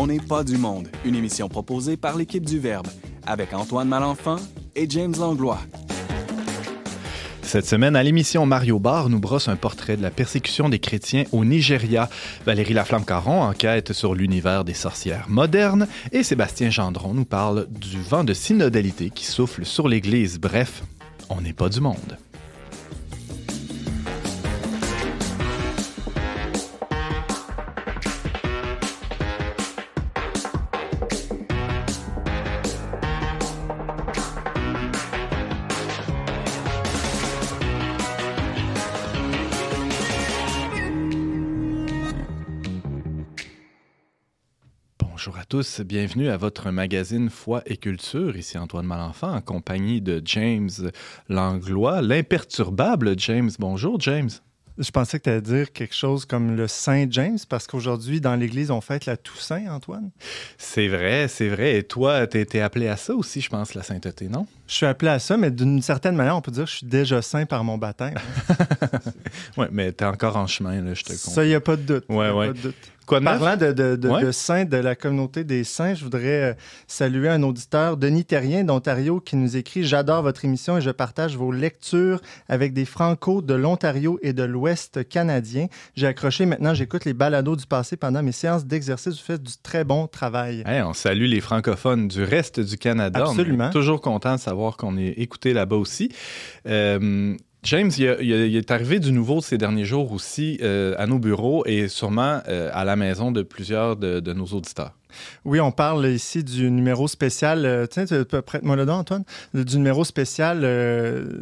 On n'est pas du monde, une émission proposée par l'équipe du Verbe, avec Antoine Malenfant et James Langlois. Cette semaine, à l'émission Mario Bar, nous brosse un portrait de la persécution des chrétiens au Nigeria. Valérie Laflamme-Caron enquête sur l'univers des sorcières modernes et Sébastien Gendron nous parle du vent de synodalité qui souffle sur l'Église. Bref, on n'est pas du monde. Tous, bienvenue à votre magazine Foi et Culture. Ici Antoine Malenfant en compagnie de James Langlois, l'imperturbable James. Bonjour James. Je pensais que tu allais dire quelque chose comme le Saint James, parce qu'aujourd'hui, dans l'Église, on fête la Toussaint, Antoine. C'est vrai, c'est vrai. Et toi, tu été appelé à ça aussi, je pense, la sainteté, non? Je suis appelé à ça, mais d'une certaine manière, on peut dire que je suis déjà saint par mon baptême. oui, mais tu es encore en chemin, là, je te comprends. Ça, il n'y a pas de doute. Ouais, ouais. Quoi Parlant de, de, de, saints, de la communauté des saints, je voudrais euh, saluer un auditeur, Denis Terrien d'Ontario, qui nous écrit J'adore votre émission et je partage vos lectures avec des Franco de l'Ontario et de l'Ouest canadien. J'ai accroché, maintenant j'écoute les balados du passé pendant mes séances d'exercice. Vous faites du très bon travail. on salue les francophones du reste du Canada. Absolument. toujours content de savoir qu'on est écouté là-bas aussi. Euh, James, il, est arrivé du nouveau ces derniers jours aussi euh, à nos bureaux et sûrement euh, à la maison de plusieurs de, nos auditeurs. Oui, on parle ici du numéro spécial, euh, tiens, prête-moi le don, Antoine, du numéro spécial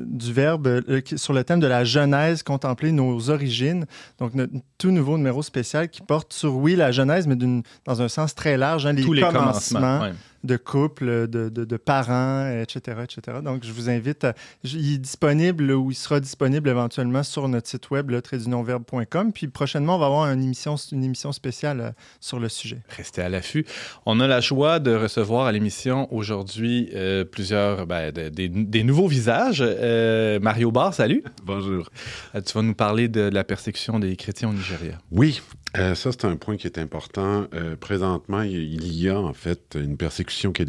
du Verbe sur le thème de la Genèse, contempler nos origines. Donc, notre tout nouveau numéro spécial qui porte sur, oui, la Genèse, mais dans un sens très large, hein, les, Tous commencements de couple, de, de, parents, etc., etc. Donc, je vous invite à... Il est disponible ou il sera disponible éventuellement sur notre site web, tradunionverbe.com. Puis prochainement, on va avoir une émission, une émission spéciale euh, sur le sujet. Restez à l'affût. On a la joie de recevoir à l'émission aujourd'hui euh, plusieurs, ben, des, nouveaux visages. Euh, Mario Barr, salut. Bonjour. tu vas nous parler de la persécution des chrétiens au Nigeria. Oui, ça, c'est un point qui est important. présentement, il y a en fait une persécution qui,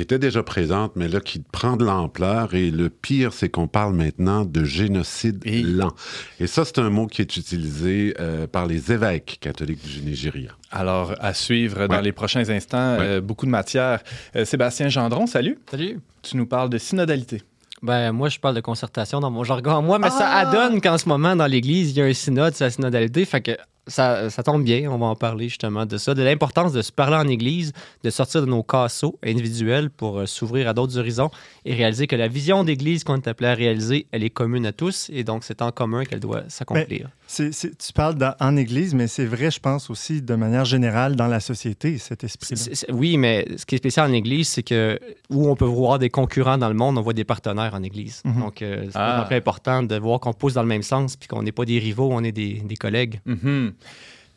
était déjà présente, mais là, qui prend de l'ampleur. Et le pire, c'est qu'on parle maintenant de génocide lent. Et ça, c'est un mot qui est utilisé euh, par les évêques catholiques du Nigeria. Alors, à suivre dans les prochains instants, euh, beaucoup de matière. Euh, Sébastien Gendron, salut. Salut. Tu nous parles de synodalité. Ben, moi, je parle de concertation dans mon jargon. Moi, mais ça ah! adonne qu'en ce moment, dans l'Église, il y a un synode, c'est la synodalité. Fait que ça, tombe bien, on va en parler justement de ça, de l'importance de se parler en Église, de sortir de nos casseaux individuels pour euh, s'ouvrir à d'autres horizons et réaliser que la vision d'Église qu'on est appelé à réaliser, elle est commune à tous et donc c'est en commun qu'elle doit s'accomplir. Tu parles en Église, mais c'est vrai, je pense aussi de manière générale dans la société, cet esprit-là. Oui, mais ce qui est spécial en Église, c'est que où on peut voir des concurrents dans le monde, on voit des partenaires en Église. Mhm. Donc, euh, c'est ah. important de voir qu'on pousse dans le même sens puis qu'on n'est pas des rivaux, on est des, collègues. Mhm.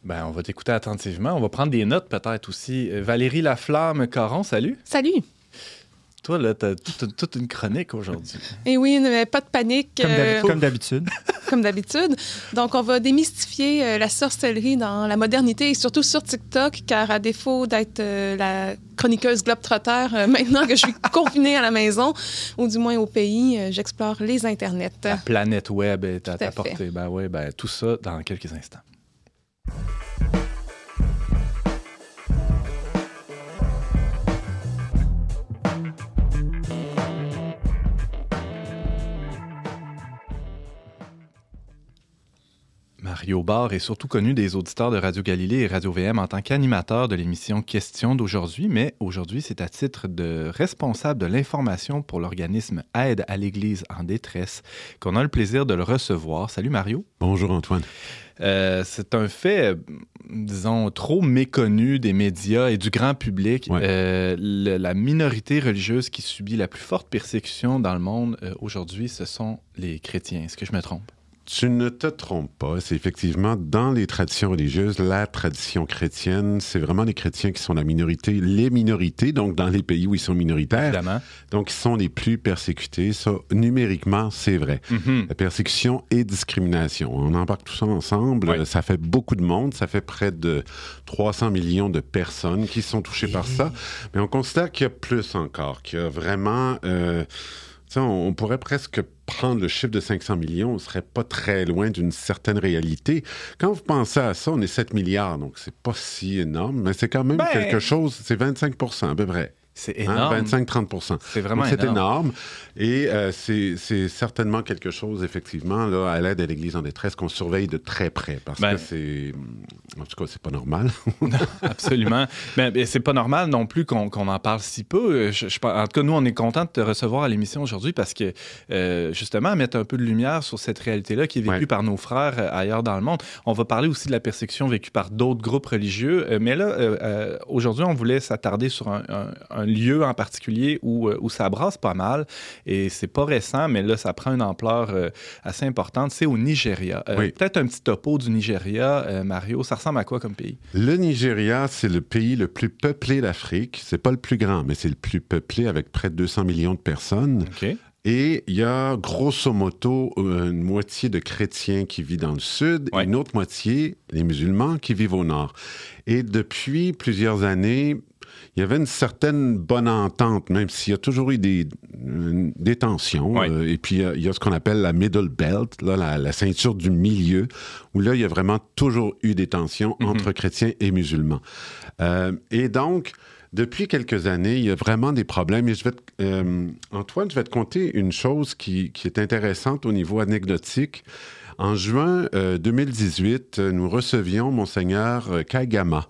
Ben, on va t'écouter attentivement. On va prendre des notes peut-être aussi. Euh, Valérie Laflamme Caron, salut. Salut. Toi, là, t'as toute, toute, une chronique aujourd'hui. Et eh oui, mais pas de panique. Comme d'habitude. Comme d'habitude. Donc, on va démystifier euh, la sorcellerie dans la modernité et surtout sur TikTok, car à défaut d'être euh, la chroniqueuse globetrotter, maintenant que je suis confinée à la maison, ou du moins au pays, j'explore les internets. La planète web est à ta portée. Ben oui, ben, tout ça dans quelques instants. Mario Barr est surtout connu des auditeurs de Radio Galilée et Radio VM en tant qu'animateur de l'émission Question d'aujourd'hui, mais aujourd'hui, c'est à titre de responsable de l'information pour l'organisme Aide à l'Église en détresse qu'on a le plaisir de le recevoir. Salut Mario. Bonjour Antoine. Euh, c'est un fait, disons, trop méconnu des médias et du grand public. Euh, la minorité religieuse qui subit la plus forte persécution dans le monde euh, aujourd'hui, ce sont les chrétiens. Est-ce que je me trompe? Tu ne te trompes pas. C'est effectivement dans les traditions religieuses, la tradition chrétienne, c'est vraiment les chrétiens qui sont la minorité, les minorités, donc dans les pays où ils sont minoritaires. Évidemment. Donc, ils sont les plus persécutés. Ça, numériquement, c'est vrai. Mhm. La persécution et discrimination. On embarque tout ça ensemble. Ça fait beaucoup de monde. Ça fait près de 300 millions de personnes qui sont touchées par ça. Mais on considère qu'il y a plus encore, qu'il y a vraiment... euh, on, on pourrait presque prendre le chiffre de 500 millions, on serait pas très loin d'une certaine réalité. Quand vous pensez à ça, on est 7 milliards, donc c'est pas si énorme, mais c'est quand même Ben- quelque chose, c'est 25 à peu près. C'est Hein, énorme. 25-30 C'est vraiment c'est énorme. Et euh, c'est c'est certainement quelque chose, effectivement, là, à l'aide à l'Église en détresse, qu'on surveille de très près. Parce Ben- que c'est. En tout cas, c'est pas normal. Absolument. Mais, mais c'est pas normal non plus qu'on en parle si peu. Euh, Je- je- en tout cas, nous, on est content de te recevoir à l'émission aujourd'hui parce que, euh, justement, mettre un peu de lumière sur cette réalité-là qui est vécue Ouais. par nos frères euh, ailleurs dans le monde. On va parler aussi de la persécution vécue par d'autres groupes religieux. Mais là, aujourd'hui, on voulait s'attarder sur un, un- un lieu en particulier où, euh, où ça brasse pas mal. Et c'est pas récent, mais là, ça prend une ampleur euh, assez importante. C'est au Nigeria. Euh, Oui. Peut-être un petit topo du Nigeria, Mario. Ça ressemble à quoi comme pays? Le Nigeria, c'est le pays le plus peuplé d'Afrique. C'est pas le plus grand, mais c'est le plus peuplé avec près de 200 millions de personnes. Et il y a grosso modo une moitié de chrétiens qui vivent dans le sud Ouais. et une autre moitié, les musulmans, qui vivent au nord. Et depuis plusieurs années, il y avait une certaine bonne entente, même s'il y a toujours eu des, euh, des tensions. Euh, et puis, il y a- il y, a ce qu'on appelle la middle belt, là, la, la ceinture du milieu, où là, il y a vraiment toujours eu des tensions Mhm. entre chrétiens et musulmans. Euh, et donc, depuis quelques années, il y a vraiment des problèmes. Et je vais te- euh, Antoine, je vais te conter une chose qui, qui est intéressante au niveau anecdotique. En juin euh, 2018, euh, nous recevions Monseigneur euh, Kagama.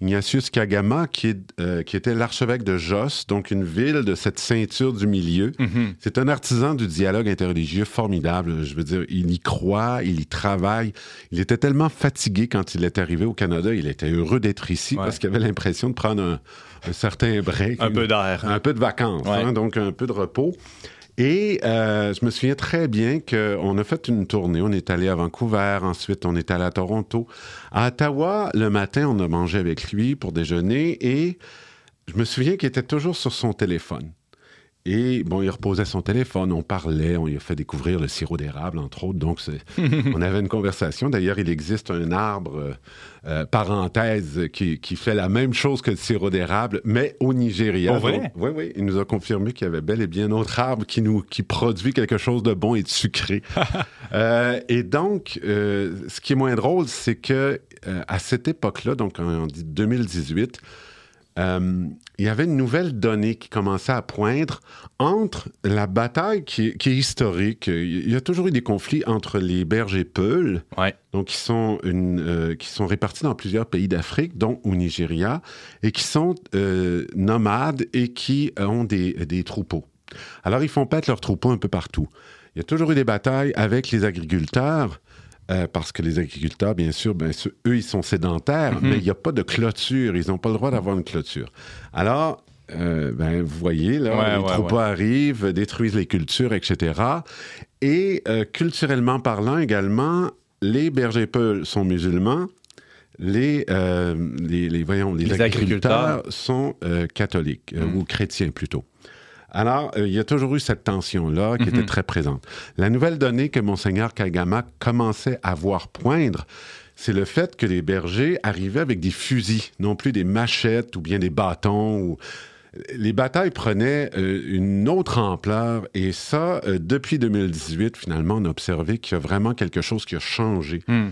Ignatius Kagama, qui, est, euh, qui était l'archevêque de Jos, donc une ville de cette ceinture du milieu. Mhm. C'est un artisan du dialogue interreligieux formidable. Je veux dire, il y croit, il y travaille. Il était tellement fatigué quand il est arrivé au Canada. Il était heureux d'être ici Ouais. parce qu'il avait l'impression de prendre un, un certain break. Un peu d'air. Un peu de vacances, Ouais. hein, donc un peu de repos. Et euh, je me souviens très bien qu'on a fait une tournée. On est allé à Vancouver, ensuite on est allé à Toronto. À Ottawa, le matin, on a mangé avec lui pour déjeuner et je me souviens qu'il était toujours sur son téléphone. Et bon, il reposait son téléphone, on parlait, on lui a fait découvrir le sirop d'érable, entre autres. Donc, on avait une conversation. D'ailleurs, il existe un arbre, euh, euh, parenthèse, qui, qui fait la même chose que le sirop d'érable, mais au Nigeria. Donc, oui, oui. Il nous a confirmé qu'il y avait bel et bien un autre arbre qui, nous, qui produit quelque chose de bon et de sucré. Euh, et donc, euh, ce qui est moins drôle, c'est que à cette époque-là, donc en 2018, euh, il y avait une nouvelle donnée qui commençait à poindre entre la bataille qui, est- qui est historique. Il y a toujours eu des conflits entre les bergers peuls, Ouais. donc qui sont, une, euh, qui sont répartis dans plusieurs pays d'Afrique, dont au Nigeria, et qui sont euh, nomades et qui ont des, des troupeaux. Alors, ils font paître leurs troupeaux un peu partout. Il y a toujours eu des batailles avec les agriculteurs, euh, parce que les agriculteurs, bien sûr, eux, ils sont sédentaires, mais il n'y a pas de clôture. Ils n'ont pas le droit d'avoir une clôture. Alors, euh, ben, vous voyez, là, Ouais, les ouais, troupeaux arrivent, détruisent les cultures, etc. Et euh, culturellement parlant également, les bergers peuls sont musulmans, les, les, les- voyons, les, Les agriculteurs, agriculteurs. sont catholiques, Mm. ou chrétiens plutôt. Alors, euh, il y a toujours eu cette tension-là qui Mhm. était très présente. La nouvelle donnée que Monseigneur Kagama commençait à voir poindre, c'est le fait que les bergers arrivaient avec des fusils, non plus des machettes ou bien des bâtons. Ou... Les batailles prenaient euh, une autre ampleur et ça, euh, depuis 2018, finalement, on a observé qu'il y a vraiment quelque chose qui a changé. Hmm.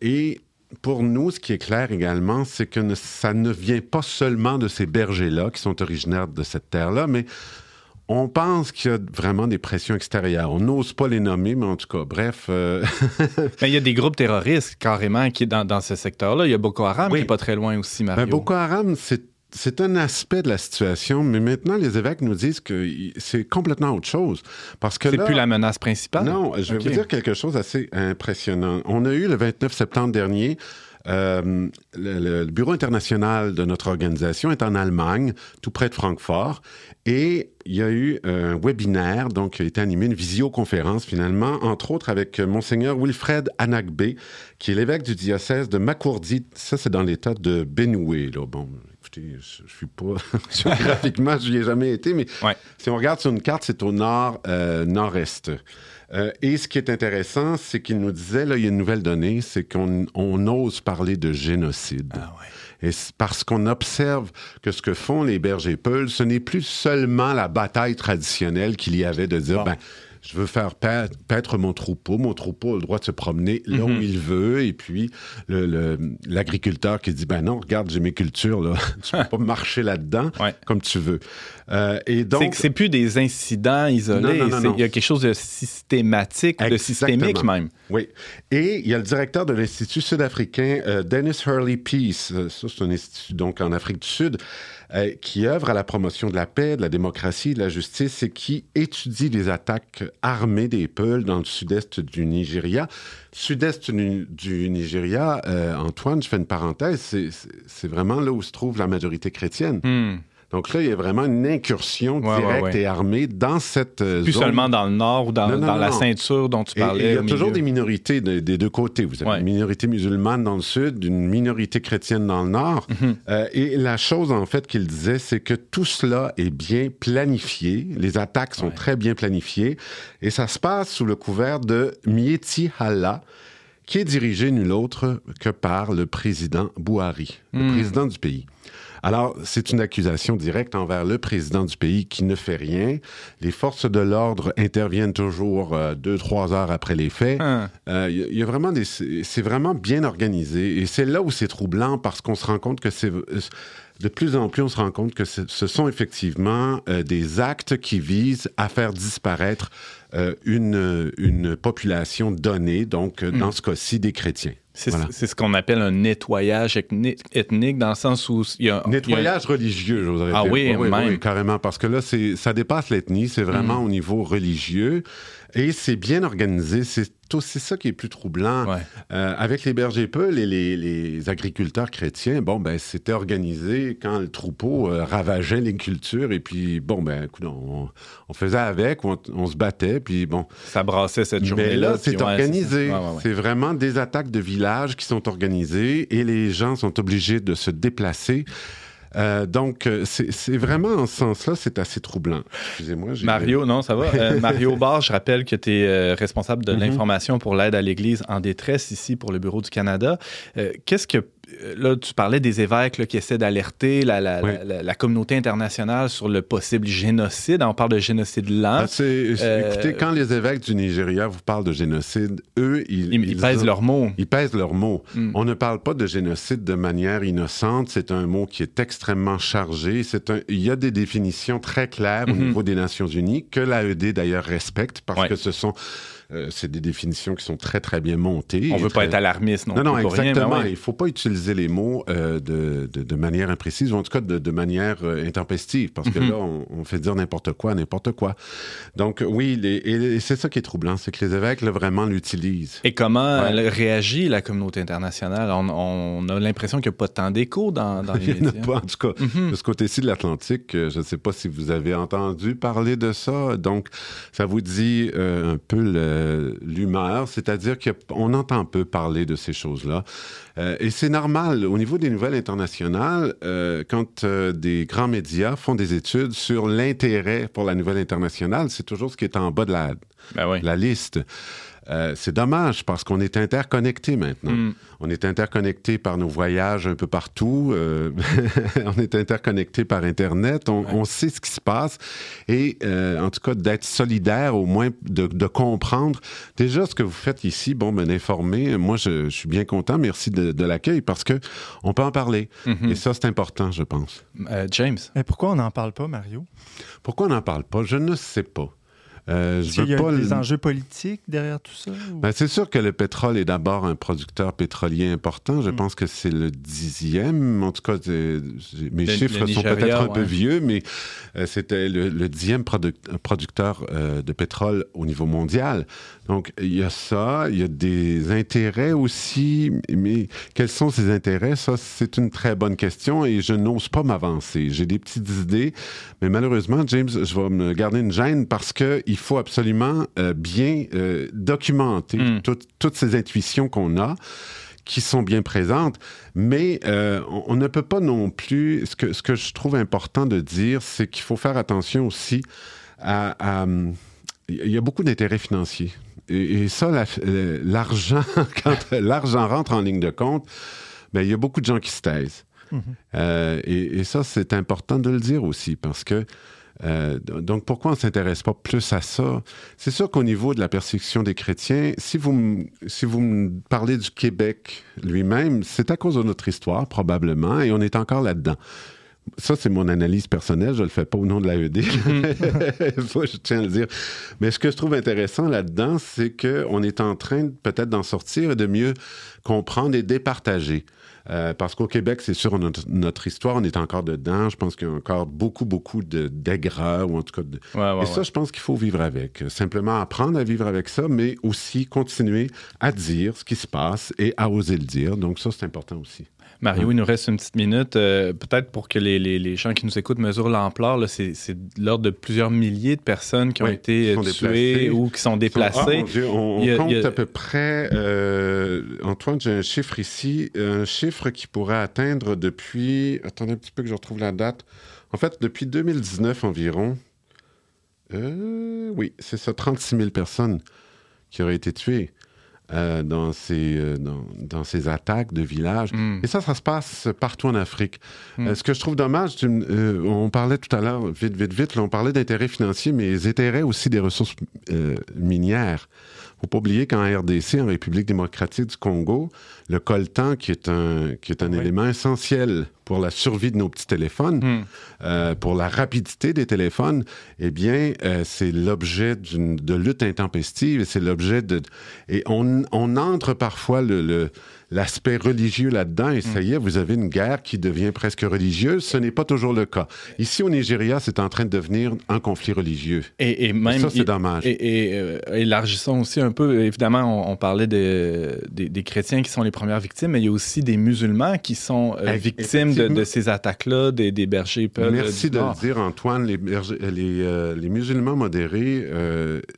Et pour nous, ce qui est clair également, c'est que ne- ça ne vient pas seulement de ces bergers-là qui sont originaires de cette terre-là, mais on pense qu'il y a vraiment des pressions extérieures. On n'ose pas les nommer, mais en tout cas, bref. euh, Mais il y a des groupes terroristes carrément qui dans, dans ce secteur-là. Il y a Boko Haram Oui. qui est pas très loin aussi, Mario. ben, Boko Haram, c'est. Un aspect de la situation, mais maintenant, les évêques nous disent que c'est complètement autre chose. Parce que c'est plus la menace principale? Non, je vais vous dire quelque chose d'assez impressionnant. On a eu le 29 septembre dernier Euh, le, bureau international de notre organisation est en Allemagne, tout près de Francfort, et il y a eu un webinaire, donc qui a été animé, une visioconférence finalement, entre autres avec Monseigneur Wilfred Anagbe, qui est l'évêque du diocèse de Macourdi. Ça, c'est dans l'état de Benoué. Là. Bon, écoutez, je, ne suis pas géographiquement, je n'y ai jamais été, mais si on regarde sur une carte, c'est au nord, euh, nord-est. Euh, et ce qui est intéressant, c'est qu'il nous disait, là, il y a une nouvelle donnée, c'est qu'on ose parler de génocide. Ah Et parce qu'on observe que ce que font les bergers peuls, ce n'est plus seulement la bataille traditionnelle qu'il y avait de dire, ben, je veux faire paître mon troupeau. Mon troupeau a le droit de se promener là où mhm. il veut. Et puis, l'agriculteur qui dit, ben non, regarde, j'ai mes cultures, là. tu peux pas marcher là-dedans comme tu veux. Euh, et donc... C'est plus des incidents isolés. Il y a quelque chose de systématique, de systémique même. Oui. Et il y a le directeur de l'Institut sud-africain, euh, Dennis Hurley Peace. Euh, ça, c'est un institut donc en Afrique du Sud. Euh, qui œuvre à la promotion de la paix, de la démocratie, de la justice et qui étudie les attaques armées des Peuls dans le sud-est du Nigeria. Sud-est du, Nigeria, Antoine, je fais une parenthèse, c'est vraiment là où se trouve la majorité chrétienne. Hmm. Donc là, il y a vraiment une incursion directe et armée dans cette euh, Plus seulement dans le nord ou dans, la ceinture dont tu parlais. il y a toujours des minorités des deux côtés. Vous avez une minorité musulmane dans le sud, une minorité chrétienne dans le nord. Mhm. Euh, et la chose, en fait, qu'il disait, c'est que tout cela est bien planifié. Les attaques sont très bien planifiées. Et ça se passe sous le couvert de Mieti Allah, qui est dirigé nul autre que par le président Bouhari, le hmm. président du pays. Alors, c'est une accusation directe envers le président du pays qui ne fait rien. Les forces de l'ordre interviennent toujours euh, deux, trois heures après les faits. Il hein. euh, y, a vraiment des... C'est vraiment bien organisé. Et c'est là où c'est troublant parce qu'on se rend compte que c'est de plus en plus, on se rend compte que ce sont effectivement euh, des actes qui visent à faire disparaître euh, une, une population donnée, donc euh, dans mm. ce cas-ci des chrétiens. C'est ce qu'on appelle un nettoyage ethnique, dans le sens où il y a... Nettoyage religieux, je voudrais ah dire. Oui, oui, même. carrément, parce que là, ça dépasse l'ethnie, c'est vraiment mm. au niveau religieux. Et c'est bien organisé. C'est c'est ça qui est plus troublant. Euh, avec les bergers peuls et les, agriculteurs chrétiens, bon, ben, c'était organisé quand le troupeau euh, ravageait les cultures. Et puis, bon, ben, écoute, on, faisait avec, on, on, se battait, puis bon. Ça brassait cette journée-là. Mais là, c'est organisé. C'est vraiment des attaques de villages qui sont organisées et les gens sont obligés de se déplacer. Euh, donc, euh, c'est vraiment en ce sens-là, c'est assez troublant. Excusez-moi. Mario, non, ça va. Euh, Mario Barr, je rappelle que tu es responsable de mm-hmm. l'information pour l'aide à l'Église en détresse ici pour le Bureau du Canada. Qu'est-ce que là, tu parlais des évêques qui essaient d'alerter la, communauté internationale sur le possible génocide. On parle de génocide lent. Ah, euh, écoutez, quand les évêques du Nigeria vous parlent de génocide, eux, ils, pèsent leurs mots. Ils pèsent leurs mots. Hmm. On ne parle pas de génocide de manière innocente. C'est un mot qui est extrêmement chargé. Un, il y a des définitions très claires au hmm. niveau des Nations Unies que l'AED d'ailleurs respecte parce que ce sont euh, c'est des définitions qui sont très, très bien montées. On ne veut pas être alarmiste non, non Non, exactement. Il ne faut pas utiliser les mots euh, de, de, manière imprécise, ou en tout cas de, de manière euh, intempestive, parce que mhm. là, on, fait dire n'importe quoi, n'importe quoi. Donc, oui, et c'est ça qui est troublant, c'est que les évêques, là, vraiment l'utilisent. Et comment réagit la communauté internationale? On, a l'impression qu'il n'y a pas tant d'écho dans, dans les médias. pas, en tout cas. Mhm. De ce côté-ci de l'Atlantique, je ne sais pas si vous avez entendu parler de ça. Donc, ça vous dit un peu le euh, l'humeur, c'est-à-dire qu'on entend peu parler de ces choses-là. Euh, et c'est normal. Au niveau des nouvelles internationales, euh, quand des grands médias font des études sur l'intérêt pour la nouvelle internationale, c'est toujours ce qui est en bas de la, ben la liste. Euh, c'est dommage parce qu'on est interconnecté maintenant. Mm. On est interconnecté par nos voyages un peu partout. Euh, on est interconnecté par Internet. On, sait ce qui se passe. Et euh, en tout cas, d'être solidaire, au moins de, comprendre. Déjà, ce que vous faites ici, bon, ben, d'informer. Moi, je, suis bien content. Merci de, l'accueil parce que on peut en parler. Mm-hmm. Et ça, c'est important, je pense. James. Mais pourquoi on n'en parle pas, Mario? Pourquoi on n'en parle pas? Je ne sais pas. Euh, je veux y a pas des enjeux politiques derrière tout ça? Ben, c'est sûr que le pétrole est d'abord un producteur pétrolier important. Je mm. pense que c'est le dixième. En tout cas, mes chiffres sont peut-être un peu vieux, mais euh, c'était le, dixième producteur euh, de pétrole au niveau mondial. Donc, il y a ça. Il y a des intérêts aussi. Mais quels sont ces intérêts? Ça, c'est une très bonne question et je n'ose pas m'avancer. J'ai des petites idées, mais malheureusement, James, je vais me garder une gêne parce que il faut absolument euh, bien euh, documenter hmm. toutes ces intuitions qu'on a qui sont bien présentes, mais euh, on, ne peut pas non plus... Ce que, ce que je trouve important de dire, c'est qu'il faut faire attention aussi à... il y a beaucoup d'intérêts financiers. Et, ça, l'argent, quand l'argent rentre en ligne de compte, ben, il y a beaucoup de gens qui se taisent. Mm-hmm. et, et, ça, c'est important de le dire aussi, parce que euh, donc, pourquoi on ne s'intéresse pas plus à ça? C'est sûr qu'au niveau de la persécution des chrétiens, si vous, si vous me parlez du Québec lui-même, c'est à cause de notre histoire, probablement, et on est encore là-dedans. Ça, c'est mon analyse personnelle. Je ne le fais pas au nom de l'AED. je tiens à le dire. Mais ce que je trouve intéressant là-dedans, c'est qu'on est en train peut-être d'en sortir et de mieux comprendre et départager. Euh, parce qu'au Québec, c'est sûr, notre, histoire, on est encore dedans. Je pense qu'il y a encore beaucoup, beaucoup d'aigreur, ou en tout cas... De... et ça, je pense qu'il faut vivre avec. Simplement apprendre à vivre avec ça, mais aussi continuer à dire ce qui se passe et à oser le dire. Donc ça, c'est important aussi. Mario, il nous reste une petite minute. Euh, peut-être pour que les, les, gens qui nous écoutent mesurent l'ampleur, c'est l'ordre de plusieurs milliers de personnes qui ont été tuées ou qui sont déplacées. Ah, on, compte à peu près, euh, Antoine, j'ai un chiffre ici, un chiffre qui pourrait atteindre depuis, attendez un petit peu que je retrouve la date, en fait, depuis 2019 environ, euh, oui, c'est ça, 36 000 personnes qui auraient été tuées. Euh, dans, ces, euh, dans, ces attaques de villages. Hmm. Et ça, ça se passe partout en Afrique. Hmm. Euh, ce que je trouve dommage, on parlait tout à l'heure, vite, vite, vite, on parlait d'intérêts financiers, mais les intérêts aussi des ressources minières faut pas oublier qu'en RDC, en République démocratique du Congo, le coltan, qui est un, qui est un élément essentiel pour la survie de nos petits téléphones, hmm. euh, pour la rapidité des téléphones, eh bien, euh, c'est l'objet de lutte intempestive c'est l'objet de... Et on, on entre parfois le, le l'aspect religieux là-dedans, et ça y est, vous avez une guerre qui devient presque religieuse. Ce n'est pas toujours le cas. Ici, au Nigeria, c'est en train de devenir un conflit religieux. Et, même, ça, c'est dommage. Et, euh, élargissons aussi un peu, évidemment, on, parlait des, des, chrétiens qui sont les premières victimes, mais il y a aussi des musulmans qui sont euh, victimes de, ces attaques-là, des, des bergers peuples. Merci de le dire, Antoine. Les, les, euh, les musulmans modérés,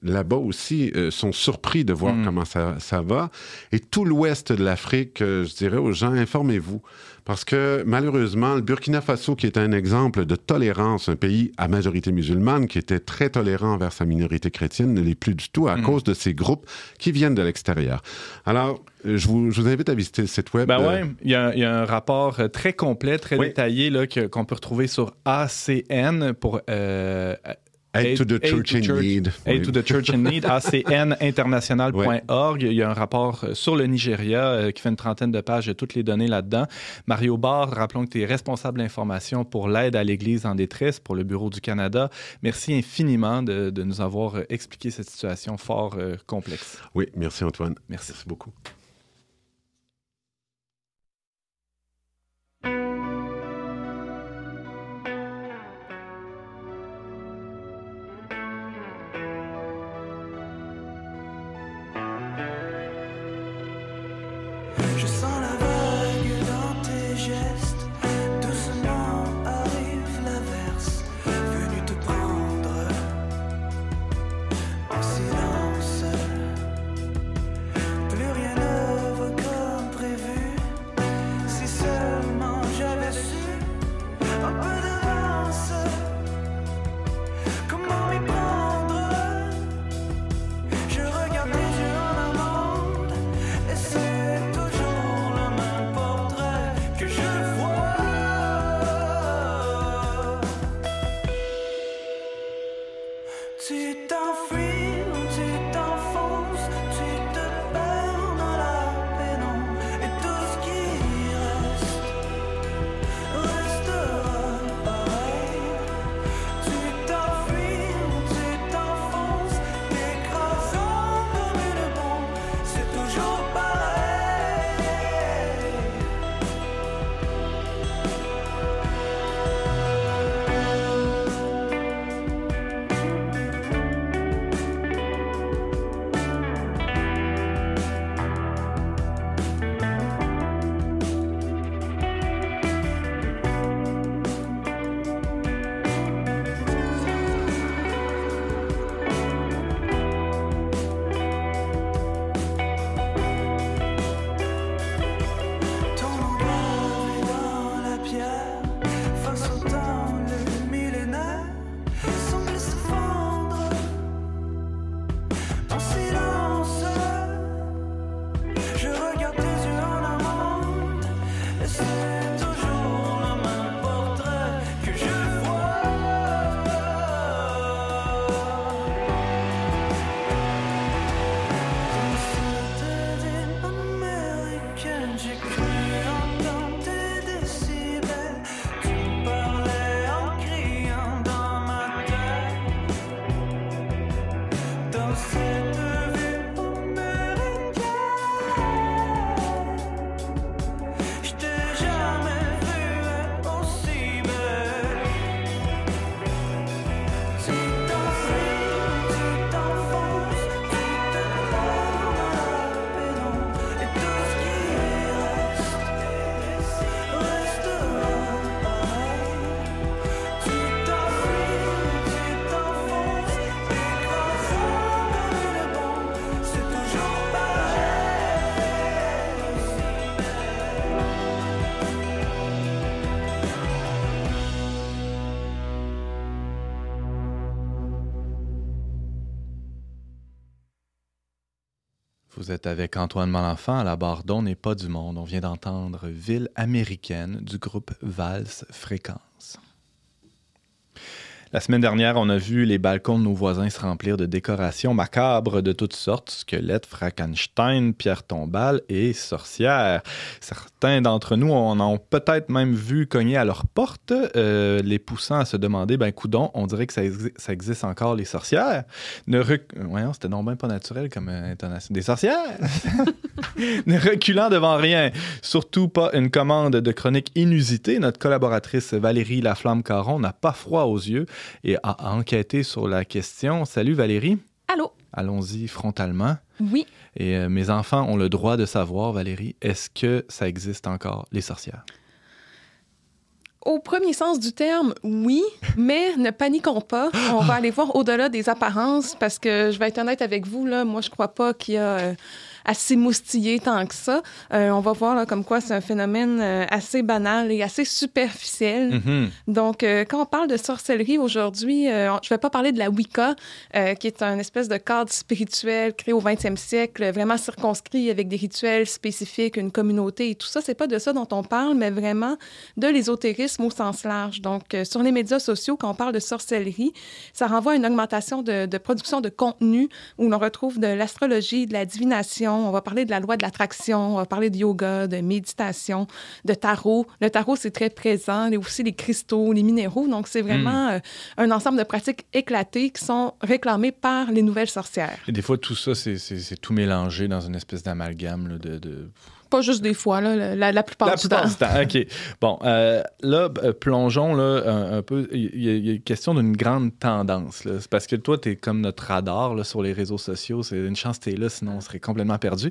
là-bas aussi, sont surpris de voir hmm. comment ça, ça va. Et tout l'ouest de l'Afrique, que je dirais aux gens, informez-vous. Parce que malheureusement, le Burkina Faso, qui est un exemple de tolérance, un pays à majorité musulmane, qui était très tolérant envers sa minorité chrétienne, ne l'est plus du tout à mm. cause de ces groupes qui viennent de l'extérieur. Alors, je vous, invite à visiter le site web. Ben oui, il y, a un rapport euh, très complet, très détaillé qu'on peut retrouver sur ACN pour euh, Aid, to the Church in Need. Aid to the Church in Need, acninternational.org. Il y a un rapport euh, sur le Nigeria euh, qui fait une trentaine de pages, toutes les données là-dedans. Mario Barr, rappelons que tu es responsable d'information pour l'aide à l'Église en détresse pour le Bureau du Canada. Merci infiniment de, nous avoir euh, expliqué cette situation fort complexe. Oui, merci Antoine. merci beaucoup. Vous êtes avec Antoine Malenfant à la barre d'On n'est pas du monde. On vient d'entendre Ville américaine du groupe Vals Fréquence. La semaine dernière, on a vu les balcons de nos voisins se remplir de décorations macabres de toutes sortes, squelettes, Frankenstein, pierres tombales et sorcières. Certains d'entre nous en ont peut-être même vu cogner à leur porte, euh, les poussant à se demander, ben coudon, on dirait que ça, existe encore les sorcières. Ne Voyons, c'était non pas naturel comme intonation. Des sorcières! ne reculant devant rien, surtout pas une commande de chronique inusitée, notre collaboratrice Valérie Laflamme-Caron n'a pas froid aux yeux et a enquêté sur la question. Salut Valérie. Allô? Allons-y frontalement. Oui. Et euh, mes enfants ont le droit de savoir, Valérie, est-ce que ça existe encore, les sorcières? Au premier sens du terme, oui, mais ne paniquons pas. On va aller voir au-delà des apparences parce que je vais être honnête avec vous, là, moi, je crois pas qu'il y a. Euh, assez moustillé tant que ça. Euh, on va voir là, comme quoi c'est un phénomène euh, assez banal et assez superficiel. Mm-hmm. Donc, euh, quand on parle de sorcellerie aujourd'hui, je ne vais pas parler de la Wicca, qui est un espèce de cadre spirituel créé au 20e siècle, vraiment circonscrit avec des rituels spécifiques, une communauté et tout ça. C'est pas de ça dont on parle, mais vraiment de l'ésotérisme au sens large. Donc, sur les médias sociaux, quand on parle de sorcellerie, ça renvoie à une augmentation de, de production de contenu où l'on retrouve de l'astrologie, de la divination, on va parler de la loi de l'attraction, on va parler de yoga, de méditation, de tarot. Le tarot, c'est très présent, et aussi les cristaux, les minéraux. Donc, c'est vraiment hmm. euh, un ensemble de pratiques éclatées qui sont réclamées par les nouvelles sorcières. Et des fois, tout ça, c'est tout mélangé dans une espèce d'amalgame de, de pas juste des fois, là, la, plupart du temps. OK. Bon, euh, là, euh, plongeons là, un, peu. Il y, a question d'une grande tendance. C'est parce que toi, tu es comme notre radar là, sur les réseaux sociaux. C'est une chance que tu es là, sinon on serait complètement perdu.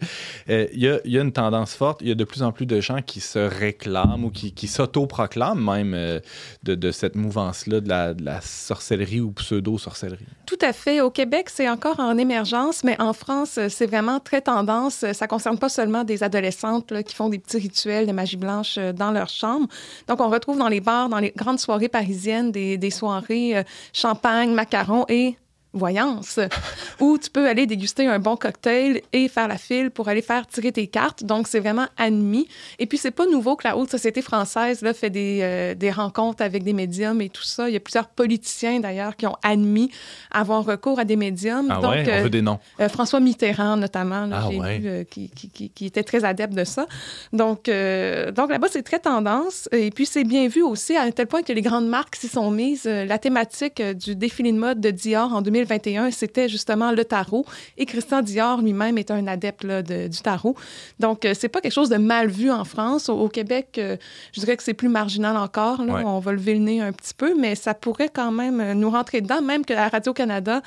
Euh, il y, a, y, a, une tendance forte. Il y a de plus en plus de gens qui se réclament ou qui, qui s'auto-proclament même de, de, cette mouvance-là de la, de la sorcellerie ou pseudo-sorcellerie. Tout à fait. Au Québec, c'est encore en émergence, mais en France, c'est vraiment très tendance. Ça concerne pas seulement des adolescents qui font des petits rituels de magie blanche euh, dans leur chambre. Donc, on retrouve dans les bars, dans les grandes soirées parisiennes, des, des soirées euh, champagne, macarons et voyance, où tu peux aller déguster un bon cocktail et faire la file pour aller faire tirer tes cartes. Donc, c'est vraiment admis. Et puis, c'est pas nouveau que la haute société française là, fait des, euh, des rencontres avec des médiums et tout ça. Il y a plusieurs politiciens, d'ailleurs, qui ont admis avoir recours à des médiums. Ah Donc, ouais, on veut des noms. Euh, François Mitterrand, notamment, ah ouais. vu, euh, qui, qui, qui, était très adepte de ça. Donc, donc là-bas, c'est très tendance. Et puis, c'est bien vu aussi, à un tel point que les grandes marques s'y sont mises. la thématique du défilé de mode de Dior en 2000 2021, c'était justement le tarot. Et Christian Dior lui-même est un adepte du tarot. Donc, euh, c'est pas quelque chose de mal vu en France. Au, Québec, euh, je dirais que c'est plus marginal encore. On va lever le nez un petit peu, mais ça pourrait quand même euh, nous rentrer dedans, même que à Radio-Canada,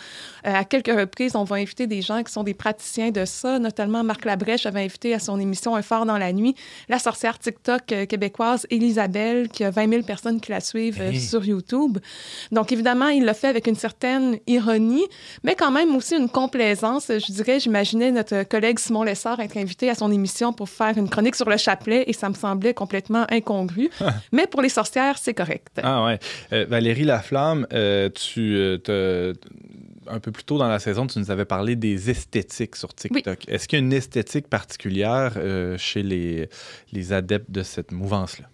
à quelques reprises, on va inviter des gens qui sont des praticiens de ça. Notamment, Marc Labrèche avait invité à son émission Un phare dans la nuit la sorcière TikTok québécoise Elisabelle, qui a 20 000 personnes qui la suivent sur YouTube. Donc, évidemment, il l'a fait avec une certaine ironie mais quand même aussi une complaisance. Je dirais, j'imaginais notre collègue Simon Lessard être invité à son émission pour faire une chronique sur le chapelet et ça me semblait complètement incongru. mais pour les sorcières, c'est correct. Ah ouais. Euh, Valérie Laflamme, euh, tu euh, te un peu plus tôt dans la saison, tu nous avais parlé des esthétiques sur TikTok. Est-ce qu'il y a une esthétique particulière chez les, les adeptes de cette mouvance-là?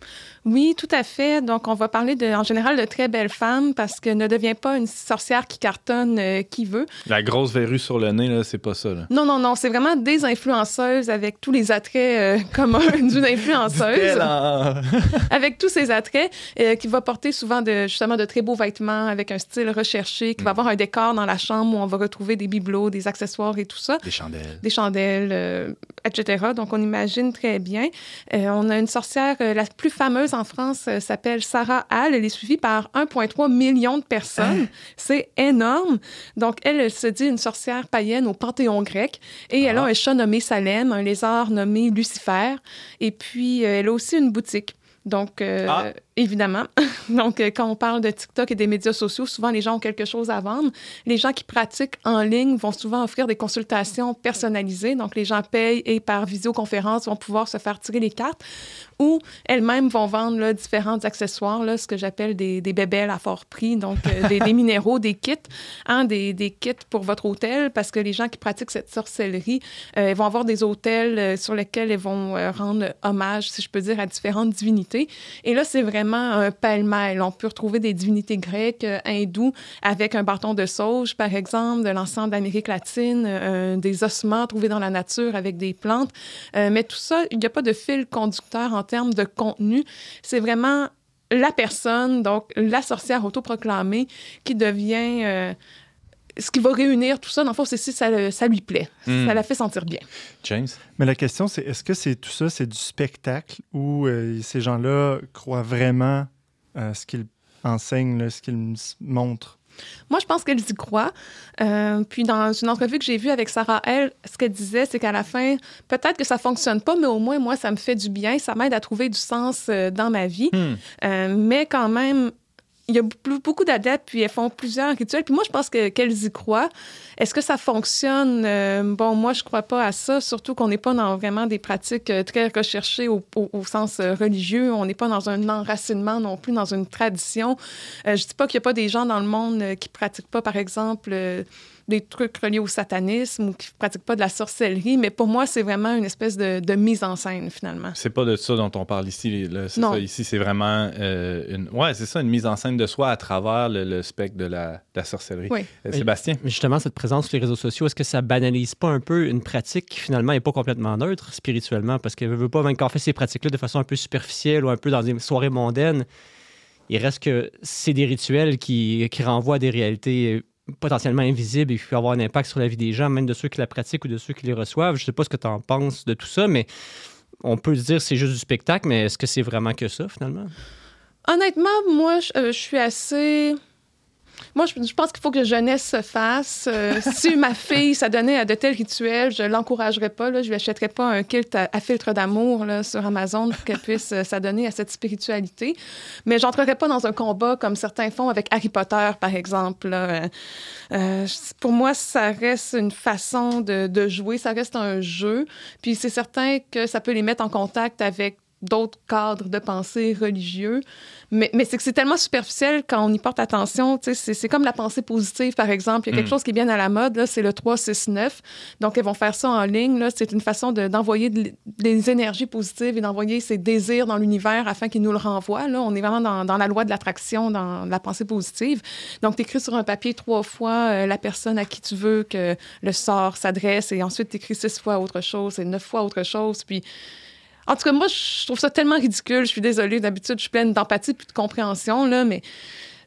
Oui, tout à fait. Donc, on va parler de, en général de très belles femmes parce que ne devient pas une sorcière qui cartonne euh, qui veut. La grosse verrue sur le nez, là, c'est pas ça. Là. Non, non, non. C'est vraiment des influenceuses avec tous les attraits euh, communs d'une influenceuse. avec tous ces attraits, euh, qui va porter souvent de, justement de très beaux vêtements avec un style recherché, qui va mm. avoir un décor dans la chambre où on va retrouver des bibelots, des accessoires et tout ça. Des chandelles. Des chandelles, etc. Donc, on imagine très bien. on a une sorcière, la plus fameuse en France euh, s'appelle Sarah Hall. Elle est suivie par 1,3 million de personnes. Ah. C'est énorme. Donc, elle, elle, se dit une sorcière païenne au panthéon grec. Et elle a ah. un chat nommé Salem, un lézard nommé Lucifer. Et puis, euh, elle a aussi une boutique. Donc, euh, ah. Évidemment. Donc, euh, quand on parle de TikTok et des médias sociaux, souvent les gens ont quelque chose à vendre. Les gens qui pratiquent en ligne vont souvent offrir des consultations personnalisées. Donc, les gens payent et par visioconférence vont pouvoir se faire tirer les cartes ou elles-mêmes vont vendre là, différents accessoires, là, ce que j'appelle des, des bébelles à fort prix, donc euh, des, des, minéraux, des kits, hein, des, des, kits pour votre hôtel, parce que les gens qui pratiquent cette sorcellerie, euh, vont avoir des hôtels euh, sur lesquels ils vont rendre hommage, si je peux dire, à différentes divinités. Et là, c'est vraiment un pêle-mêle. On peut retrouver des divinités grecques, hindoues, avec un bâton de sauge, par exemple, de l'ensemble d'Amérique latine, des ossements trouvés dans la nature avec des plantes. mais tout ça, il n'y a pas de fil conducteur en termes de contenu. C'est vraiment la personne, donc la sorcière autoproclamée, qui devient euh, ce qui va réunir tout ça. Dans le fond, c'est si ça, ça, lui plaît. Hmm. Ça la fait sentir bien. James? Mais la question, c'est est-ce que c'est tout ça, c'est du spectacle ou euh, ces gens-là croient vraiment à ce qu'ils enseignent, ce qu'ils montrent? Moi, je pense qu'elle y croit. Euh, puis, dans une entrevue que j'ai vue avec Sarah elle, ce qu'elle disait, c'est qu'à la fin, peut-être que ça fonctionne pas, mais au moins, moi, ça me fait du bien. Ça m'aide à trouver du sens euh, dans ma vie. Hmm. Euh, mais quand même, il y a beaucoup d'adeptes, puis elles font plusieurs rituels. Puis moi, je pense qu'elles y croient. Est-ce que ça fonctionne? Euh, bon, moi, je crois pas à ça, surtout qu'on n'est pas dans vraiment des pratiques euh, très recherchées au, sens euh, religieux. On n'est pas dans un enracinement non plus, dans une tradition. je dis pas qu'il n'y a pas des gens dans le monde qui pratiquent pas, par exemple, des trucs reliés au satanisme ou qui ne pratiquent pas de la sorcellerie, mais pour moi, c'est vraiment une espèce de, mise en scène, finalement. C'est pas de ça dont on parle ici. non. ici, c'est vraiment euh, une... Ouais, c'est ça, une mise en scène de soi à travers le, spectre de la, sorcellerie. Oui. Euh, Sébastien? Mais justement, cette présence sur les réseaux sociaux, est-ce que ça banalise pas un peu une pratique qui, finalement, n'est pas complètement neutre spirituellement? Parce qu'elle ne veut pas, même quand on fait ces pratiques-là de façon un peu superficielle ou un peu dans des soirées mondaines, il reste que c'est des rituels qui, qui renvoient à des réalités potentiellement invisible et qui peut avoir un impact sur la vie des gens, même de ceux qui la pratiquent ou de ceux qui les reçoivent. Je ne sais pas ce que tu en penses de tout ça, mais on peut se dire que c'est juste du spectacle, mais est-ce que c'est vraiment que ça, finalement? Honnêtement, moi, je, euh, je suis assez moi, je, pense qu'il faut que jeunesse se fasse. Euh, si ma fille s'adonnait à de tels rituels, je l'encouragerais pas. Là, je lui achèterais pas un kilt à, filtre d'amour sur Amazon pour qu'elle puisse euh, s'adonner à cette spiritualité. Mais j'entrerais pas dans un combat comme certains font avec Harry Potter, par exemple. Euh, pour moi, ça reste une façon de, de jouer, ça reste un jeu. Puis c'est certain que ça peut les mettre en contact avec d'autres cadres de pensée religieux. Mais, mais c'est que c'est tellement superficiel quand on y porte attention. C'est comme la pensée positive, par exemple. Il y a quelque mm. chose qui est bien à la mode, c'est le 3-6-9. Donc, elles vont faire ça en ligne. C'est une façon d'envoyer des énergies positives et d'envoyer ses désirs dans l'univers afin qu'il nous le renvoie. Là. On est vraiment dans, dans la loi de l'attraction, dans la pensée positive. Donc, tu écris sur un papier trois fois euh, la personne à qui tu veux que le sort s'adresse et ensuite tu écris six fois autre chose et neuf fois autre chose. Puis, en tout cas, moi, je trouve ça tellement ridicule. Je suis désolée. D'habitude, je suis pleine d'empathie et de compréhension, là, mais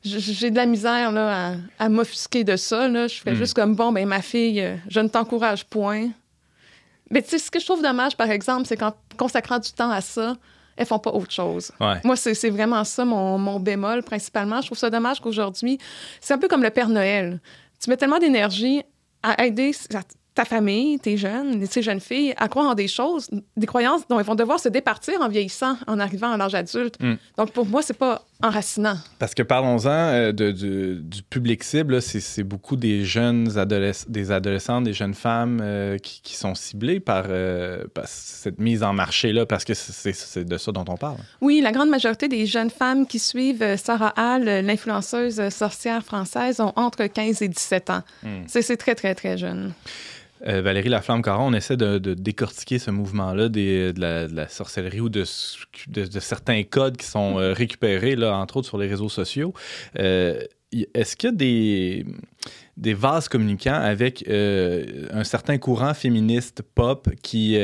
j'ai de la misère là, à, m'offusquer de ça. Là. Je fais hmm. juste comme, bon, ben ma fille, euh, je ne t'encourage point. Mais tu sais, ce que je trouve dommage, par exemple, c'est qu'en consacrant du temps à ça, elles font pas autre chose. Moi, c'est vraiment ça mon, mon, bémol, principalement. Je trouve ça dommage qu'aujourd'hui, c'est un peu comme le Père Noël. Tu mets tellement d'énergie à aider ta famille, tes jeunes, tes jeunes filles, à croire en des choses, des croyances dont ils vont devoir se départir en vieillissant, en arrivant à l'âge adulte. Hmm. Donc, pour moi, c'est pas enracinant. Parce que parlons-en euh, du, public cible, c'est beaucoup des jeunes adolescents, des adolescentes, des jeunes femmes euh, qui, sont ciblées euh, par, cette mise en marché-là, parce que c'est de ça dont on parle. Oui, la grande majorité des jeunes femmes qui suivent Sarah Hall, l'influenceuse sorcière française, ont entre 15 et 17 ans. Hmm. C'est très, très, très jeune. Euh, Valérie Laflamme-Caron, on essaie de, décortiquer ce mouvement-là de, la, sorcellerie ou de, certains codes qui sont euh, récupérés, entre autres sur les réseaux sociaux. Euh, est-ce qu'il y a des, des vases communicants avec un certain courant féministe pop qui,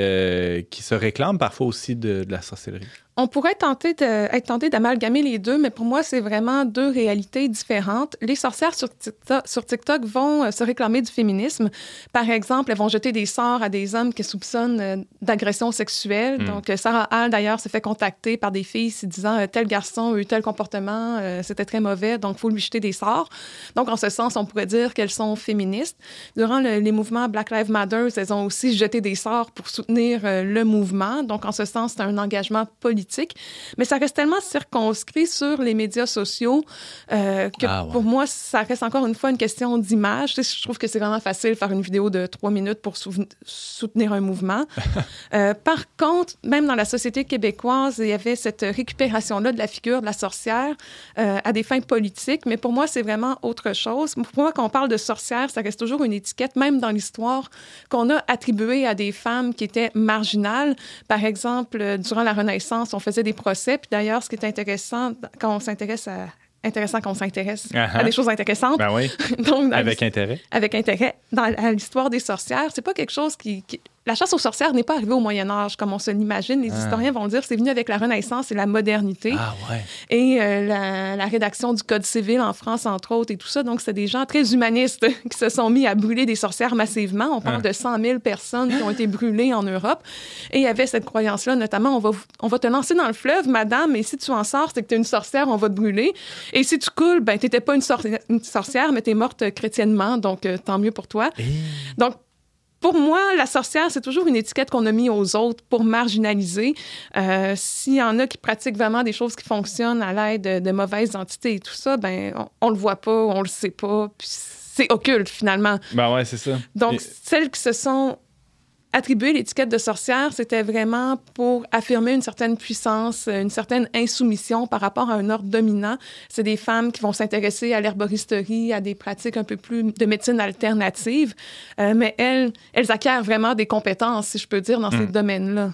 qui se réclame parfois aussi de la sorcellerie? On pourrait tenter de, être tenté d'amalgamer les deux, mais pour moi, c'est vraiment deux réalités différentes. Les sorcières sur TikTok, sur TikTok vont euh, se réclamer du féminisme. Par exemple, elles vont jeter des sorts à des hommes qui soupçonnent euh, d'agression sexuelle. Hmm. Donc, Sarah Hall, d'ailleurs, se fait contacter par des filles se disant euh, tel garçon a eu tel comportement, c'était très mauvais, donc il faut lui jeter des sorts. Donc, en ce sens, on pourrait dire qu'elles sont féministes. Durant les mouvements Black Lives Matter, elles ont aussi jeté des sorts pour soutenir le mouvement. Donc, en ce sens, c'est un engagement politique mais ça reste tellement circonscrit sur les médias sociaux euh, que Ah, ouais. pour moi, ça reste encore une fois une question d'image. Tu sais, je trouve que c'est vraiment facile de faire une vidéo de trois minutes pour soutenir un mouvement. Euh, par contre, même dans la société québécoise, il y avait cette récupération-là de la figure de la sorcière euh, à des fins politiques, mais pour moi, c'est vraiment autre chose. Pour moi, on parle de sorcière, ça reste toujours une étiquette, même dans l'histoire, qu'on a attribuée à des femmes qui étaient marginales. Par exemple, euh, durant la Renaissance, on faisait des procès, puis d'ailleurs, ce qui est intéressant quand on s'intéresse à intéressant quand on s'intéresse à des choses intéressantes. Ben oui, Donc, avec intérêt. avec intérêt dans l'histoire des sorcières. C'est pas quelque chose qui, qui- La chasse aux sorcières n'est pas arrivée au Moyen Âge comme on se l'imagine. Les Ah. historiens vont dire c'est venu avec la Renaissance et la modernité Ah ouais. et euh, la, la rédaction du Code civil en France, entre autres, et tout ça. Donc, c'est des gens très humanistes qui se sont mis à brûler des sorcières massivement. On parle Ah. de 100 000 personnes qui ont été brûlées en Europe. Et il y avait cette croyance-là, notamment, on va, on va te lancer dans le fleuve, madame, et si tu en sors, c'est que tu es une sorcière, on va te brûler. Et si tu coules, ben, tu n'étais pas une, sorci- une sorcière, mais tu es morte chrétiennement, donc euh, tant mieux pour toi. Donc, pour moi, la sorcière, c'est toujours une étiquette qu'on a mis aux autres pour marginaliser. Euh, S'il y en a qui pratiquent vraiment des choses qui fonctionnent à l'aide de, de mauvaises entités et tout ça, ben on, on le voit pas, on le sait pas, puis c'est occulte finalement. Ben ouais, c'est ça. Donc, Et- celles qui se sont attribuées l'étiquette de sorcière, c'était vraiment pour affirmer une certaine puissance, une certaine insoumission par rapport à un ordre dominant. C'est des femmes qui vont s'intéresser à l'herboristerie, à des pratiques un peu plus de médecine alternative, Euh, mais elles, elles acquièrent vraiment des compétences, si je peux dire, dans ces domaines-là.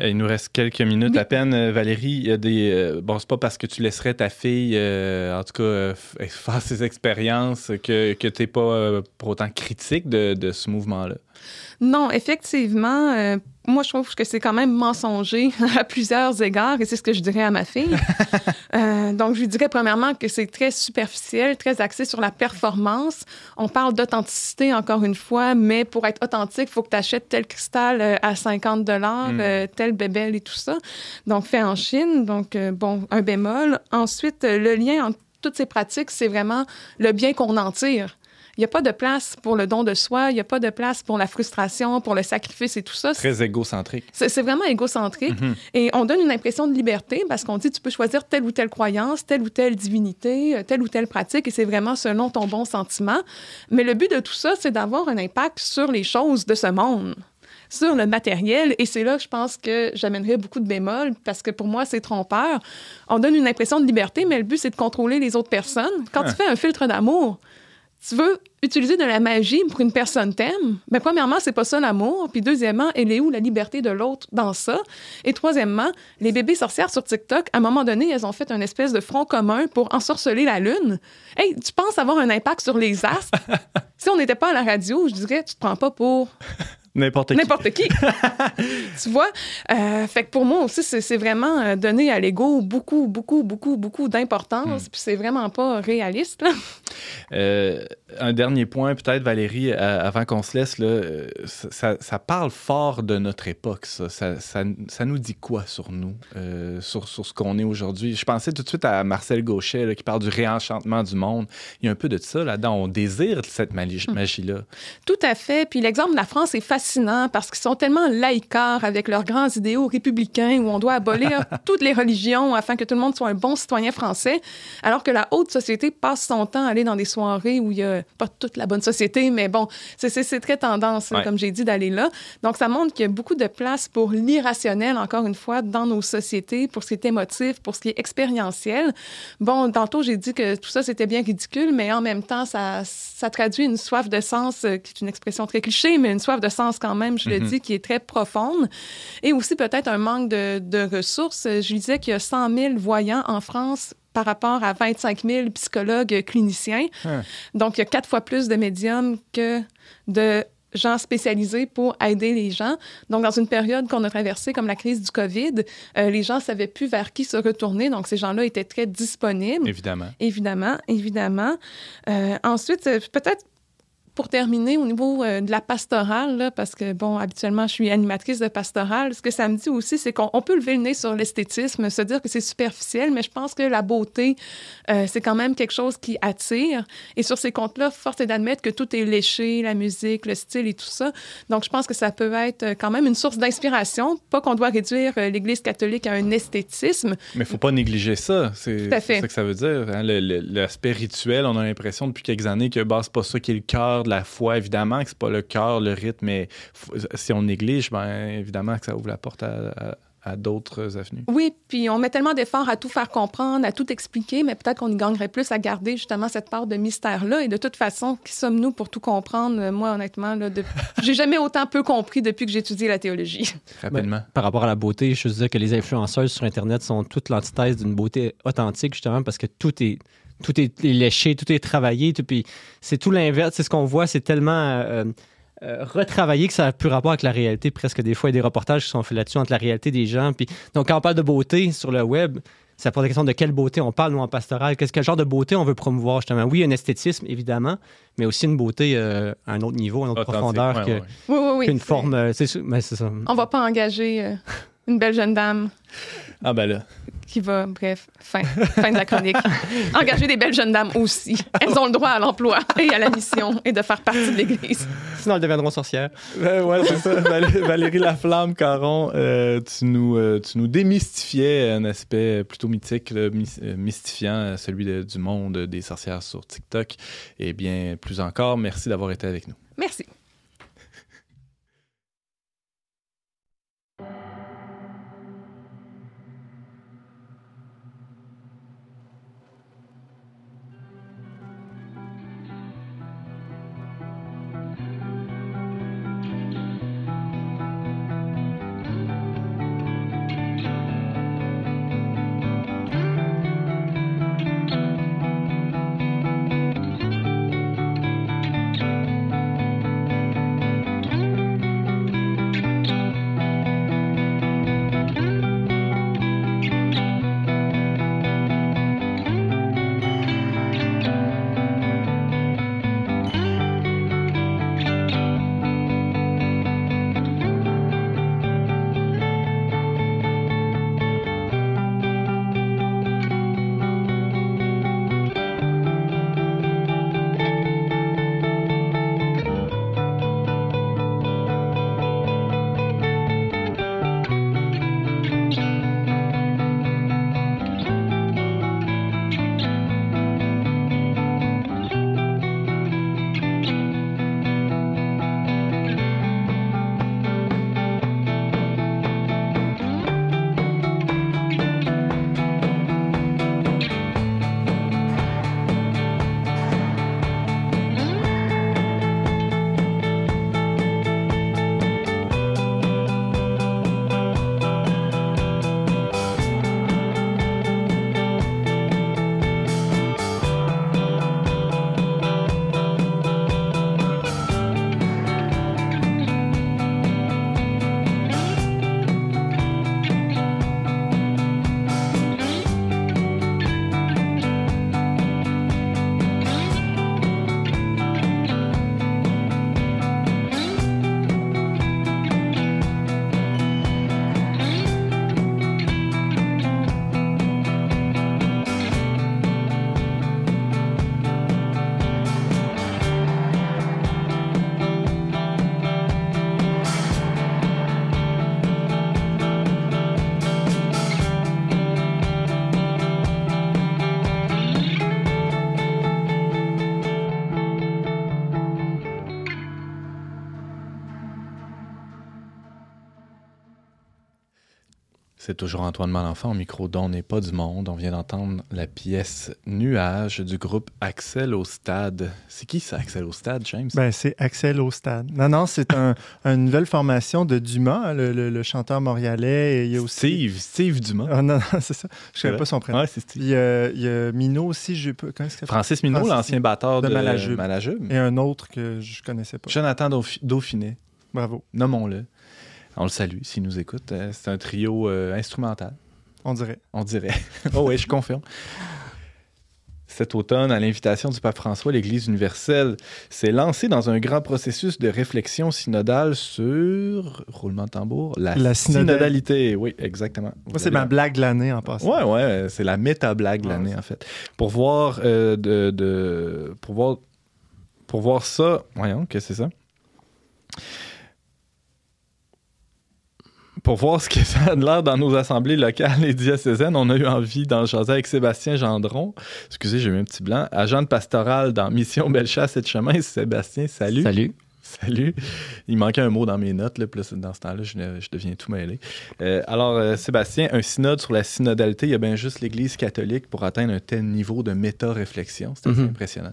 Euh, Il nous reste quelques minutes à peine, euh, Valérie. Il y a des. euh, bon, c'est pas parce que tu laisserais ta fille, euh, en tout cas, euh, faire ses expériences que, que tu n'es pas pour autant critique de, de ce mouvement-là. Non, effectivement, euh, moi, je trouve que c'est quand même mensonger à plusieurs égards, et c'est ce que je dirais à ma fille. Euh, donc, je lui dirais premièrement que c'est très superficiel, très axé sur la performance. On parle d'authenticité, encore une fois, mais pour être authentique, il faut que tu achètes tel cristal euh, à 50 dollars, Mm. tel bébel et tout ça. Donc, fait en Chine. Donc, euh, bon, un bémol. Ensuite, le lien entre toutes ces pratiques, c'est vraiment le bien qu'on en tire. Il n'y a pas de place pour le don de soi, il n'y a pas de place pour la frustration, pour le sacrifice et tout ça. Très égocentrique. C'est vraiment égocentrique. Mhm. Et on donne une impression de liberté parce qu'on dit tu peux choisir telle ou telle croyance, telle ou telle divinité, euh, telle ou telle pratique, et c'est vraiment selon ton bon sentiment. Mais le but de tout ça, c'est d'avoir un impact sur les choses de ce monde sur le matériel. Et c'est là que je pense que j'amènerais beaucoup de bémols parce que pour moi, c'est trompeur. On donne une impression de liberté, mais le but, c'est de contrôler les autres personnes. Quand Ah. tu fais un filtre d'amour, tu veux utiliser de la magie pour une personne t'aime, mais premièrement, c'est pas ça l'amour. Puis deuxièmement, elle est où la liberté de l'autre dans ça? Et troisièmement, les bébés sorcières sur TikTok, à un moment donné, elles ont fait un espèce de front commun pour ensorceler la Lune. Hey, tu penses avoir un impact sur les astres? si on n'était pas à la radio, je dirais, tu te prends pas pour N'importe qui. n'importe qui. tu vois? Euh, fait que pour moi aussi, c'est vraiment euh, donner à l'ego beaucoup, beaucoup, beaucoup, beaucoup d'importance. Puis c'est vraiment pas réaliste. Là. Euh, un dernier point, peut-être, Valérie, avant qu'on se laisse, là, euh, ça, ça parle fort de notre époque, ça. Ça, ça- ça nous dit quoi sur nous, euh, sur, sur ce qu'on est aujourd'hui? Je pensais tout de suite à Marcel Gauchet, là, qui parle du réenchantement du monde. Il y a un peu de ça là-dedans. On désire cette magie- magie-là. Tout à fait. Puis l'exemple de la France est fascinant parce qu'ils sont tellement laïcards avec leurs grands idéaux républicains où on doit abolir toutes les religions afin que tout le monde soit un bon citoyen français, alors que la haute société passe son temps à aller dans des soirées où il y a pas toute la bonne société, mais bon, c'est- très tendance, Ouais. comme j'ai dit, d'aller là. Donc ça montre qu'il y a beaucoup de place pour l'irrationnel, encore une fois, dans nos sociétés, pour ce qui est émotif, pour ce qui est expérientiel. Bon, tantôt, j'ai dit que tout ça, c'était bien ridicule, mais en même temps, ça, ça traduit une soif de sens, euh, qui est une expression très cliché, mais une soif de sens quand même, je le dis, qui est très profonde. Et aussi peut-être un manque de, de ressources. Je disais qu'il y a 100 000 voyants en France par rapport à 25 000 psychologues cliniciens. Hein. Donc, il y a quatre fois plus de médiums que de gens spécialisés pour aider les gens. Donc, dans une période qu'on a traversée comme la crise du COVID, euh, les gens ne savaient plus vers qui se retourner. Donc, ces gens-là étaient très disponibles. Évidemment. Évidemment, évidemment. Euh, ensuite, euh, peut-être pour terminer, au niveau euh, de la pastorale, là, parce que, bon, habituellement, je suis animatrice de pastorale, ce que ça me dit aussi, c'est qu'on peut lever le nez sur l'esthétisme, se dire que c'est superficiel, mais je pense que la beauté, euh, c'est quand même quelque chose qui attire. Et sur ces comptes-là, force est d'admettre que tout est léché, la musique, le style et tout ça. Donc, je pense que ça peut être euh, quand même une source d'inspiration. Pas qu'on doit réduire l'Église catholique à un esthétisme. Mais il faut pas négliger ça. C'est ça que ça veut dire. Hein. L'aspect rituel, on a l'impression depuis quelques années que bah, c'est pas ça qui est le cœur la foi, évidemment que c'est pas le cœur, le rythme, mais si on néglige, ben évidemment que ça ouvre la porte à, d'autres avenues. Oui, puis on met tellement d'efforts à tout faire comprendre, à tout expliquer, mais peut-être qu'on y gagnerait plus à garder justement cette part de mystère-là. Et de toute façon, qui sommes-nous pour tout comprendre? Moi, honnêtement, là, de... j'ai jamais autant peu compris depuis que j'ai étudié la théologie. Rapidement. Ben, par rapport à la beauté, je veux dire que les influenceuses sur Internet sont toute l'antithèse d'une beauté authentique, justement, parce que tout est tout est léché, tout est travaillé. puis c'est tout l'inverse. C'est ce qu'on voit, c'est tellement euh, euh, retravaillé que ça a plus rapport avec la réalité. Presque des fois, il y a des reportages qui sont faits là-dessus entre la réalité des gens. Puis, donc, quand on parle de beauté sur le web, ça pose la question de quelle beauté on parle, nous, en pastoral. Qu'est-ce quel genre de beauté on veut promouvoir, justement? Oui, un esthétisme, évidemment, mais aussi une beauté euh, à un autre niveau, à une autre profondeur que, Oui, oui, oui. qu'une forme. c'est, mais c'est ça. On va pas engager une belle jeune dame. Ah, ben là qui va, bref, fin, fin de la chronique. Engager des belles jeunes dames aussi. Elles ont le droit à l'emploi et à la mission et de faire partie de l'Église. Sinon, elles deviendront sorcières. Ben ouais, c'est ça. Valérie Laflamme, Caron, euh, tu, nous, euh, tu nous démystifiais un aspect plutôt mythique, euh, mystifiant, celui du monde des sorcières sur TikTok. Et bien plus encore, merci d'avoir été avec nous. Merci. C'est toujours Antoine Malenfant au micro dont n'est pas du monde. On vient d'entendre la pièce Nuage du groupe Axel au stade. C'est qui ça, Axel au stade, James? Ben, c'est Axel au stade. Non, non, c'est un, une nouvelle formation de Dumas, le, chanteur montréalais. il y a aussi... Steve, Steve Dumas. Ah, non, non c'est ça. Je ne connais pas son prénom. Ouais, c'est Steve. il, y a, il y a Minot aussi. Je peux... Francis Minot, l'ancien batteur de, de Malajube. Et un autre que je ne connaissais pas. Jonathan Dauphiné. Bravo. Nommons-le. On le salue s'il nous écoute. Euh, c'est un trio euh, instrumental. On dirait. On dirait. oh oui, je confirme. Cet automne, à l'invitation du pape François, l'Église universelle s'est lancée dans un grand processus de réflexion synodale sur, roulement de tambour, la, synodalité. Oui, exactement. Moi, c'est ma blague de l'année en passant. Ouais, ouais, c'est la méta-blague de l'année, en fait. Pour voir, euh, de, de, pour voir, pour voir ça, voyons, que c'est ça? Pour voir ce que ça a l'air dans nos assemblées locales et diocésaines, on a eu envie d'en jaser avec Sébastien Gendron. Excusez, j'ai eu un petit blanc. Agent de pastoral dans Mission Bellechasse et de Chemin. Sébastien, salut. Salut. Salut. Il manquait un mot dans mes notes, là, dans ce temps-là, je, deviens tout mêlé. Euh, alors, euh, Sébastien, un synode sur la synodalité, il y a bien juste l'Église catholique pour atteindre un tel niveau de méta-réflexion. C'est mhm. impressionnant.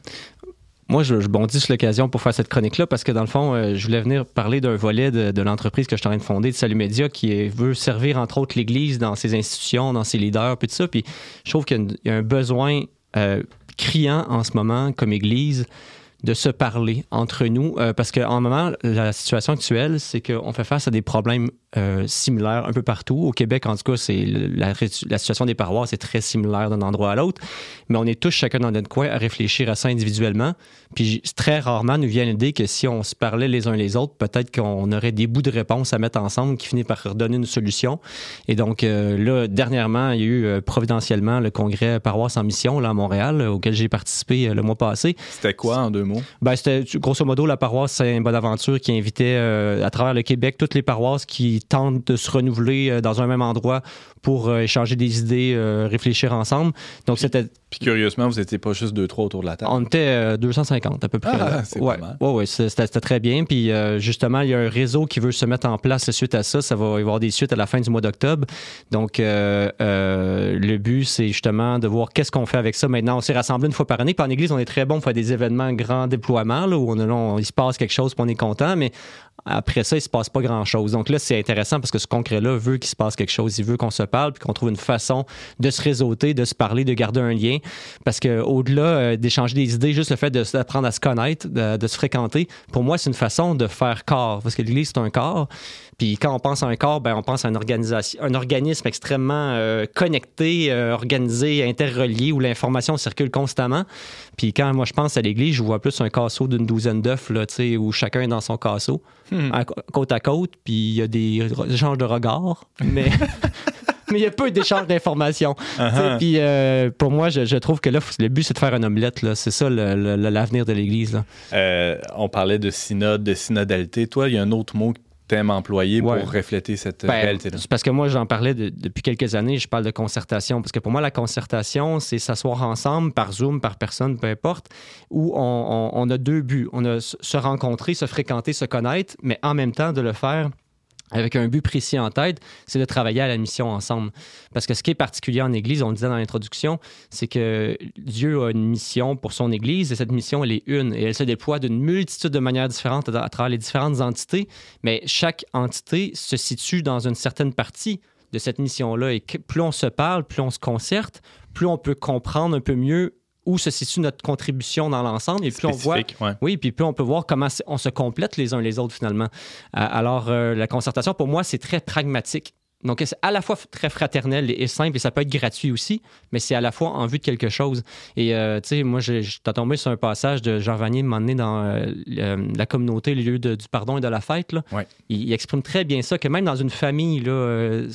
Moi, je, bondis sur l'occasion pour faire cette chronique-là parce que, dans le fond, euh, je voulais venir parler d'un volet de, l'entreprise que je suis en train de fonder, de Salut Média, qui veut servir, entre autres, l'Église dans ses institutions, dans ses leaders, puis tout ça. Puis je trouve qu'il y, a un besoin euh, criant en ce moment, comme Église, de se parler entre nous, euh, parce qu'en moment, la situation actuelle, c'est qu'on fait face à des problèmes euh, similaire un peu partout. Au Québec, en tout cas, c'est la, situation des paroisses est très similaire d'un endroit à l'autre, mais on est tous chacun dans notre coin à réfléchir à ça individuellement. Puis très rarement nous vient l'idée que si on se parlait les uns les autres, peut-être qu'on aurait des bouts de réponse à mettre ensemble qui finissent par donner une solution. Et donc euh, là, dernièrement, il y a eu euh, providentiellement le congrès paroisse en mission là, à Montréal, auquel j'ai participé le mois passé. C'était quoi en deux mots? Ben, c'était grosso modo la paroisse Saint-Bonaventure qui invitait à travers le Québec toutes les paroisses qui tentent de se renouveler euh, dans un même endroit pour euh, échanger des idées, euh, réfléchir ensemble. Donc, c'était. Puis curieusement, vous n'étiez pas juste deux, trois autour de la table. On était 250 à peu près. Ah, c'est ouais, ouais, ouais, c'était très bien. Puis justement, il y a un réseau qui veut se mettre en place suite à ça. Ça va y avoir des suites à la fin du mois d'octobre. Donc, le but, c'est justement de voir qu'est-ce qu'on fait avec ça. Maintenant, on s'est rassemblés une fois par année. Puis en Église, on est très bon pour faire des événements grand déploiement, là, où on, il se passe quelque chose, puis on est content. Mais après ça, il se passe pas grand-chose. Donc là, c'est intéressant parce que ce concret-là veut qu'il se passe quelque chose. Il veut qu'on se parle puis qu'on trouve une façon de se réseauter, de se parler, de garder un lien. Parce qu'au-delà euh, d'échanger des idées, juste le fait d'apprendre à se connaître, de, se fréquenter, pour moi, c'est une façon de faire corps. Parce que l'Église, c'est un corps. Puis quand on pense à un corps, ben, on pense à une organisation, un organisme extrêmement euh, connecté, euh, organisé, interrelié, où l'information circule constamment. Puis quand moi je pense à l'Église, je vois plus un casseau d'une douzaine d'œufs, où chacun est dans son casseau, hmm. côte à côte, puis il y a des échanges de regards, mais... mais il y a peu d'échanges d'informations. Uh-huh. Puis euh, pour moi, je, trouve que là, le but, c'est de faire une omelette. C'est ça l'avenir de l'Église. on parlait de synode, de synodalité. Toi, il y a un autre mot thème employé pour refléter cette ben, réalité-là? parce que moi, j'en parlais depuis quelques années, je parle de concertation. Parce que pour moi, la concertation, c'est s'asseoir ensemble, par Zoom, par personne, peu importe, où on, a deux buts. On a se rencontrer, se fréquenter, se connaître, mais en même temps de le faire avec un but précis en tête, c'est de travailler à la mission ensemble. Parce que ce qui est particulier en Église, on le disait dans l'introduction, c'est que Dieu a une mission pour son Église et cette mission, elle est une. Et elle se déploie d'une multitude de manières différentes à, travers les différentes entités, mais chaque entité se situe dans une certaine partie de cette mission-là. Et plus on se parle, plus on se concerte, plus on peut comprendre un peu mieux où se situe notre contribution dans l'ensemble. Et puis on voit, oui, puis plus on peut voir comment on se complète les uns les autres finalement. Euh, alors euh, la concertation pour moi c'est très pragmatique. Donc, c'est à la fois très fraternel et simple, et ça peut être gratuit aussi, mais c'est à la fois en vue de quelque chose. Et, euh, tu sais, moi, je suis tombé sur un passage de Jean Vanier, donné dans euh, la communauté, le lieu du pardon et de la fête. Là. Il, exprime très bien ça, que même dans une famille, là, euh,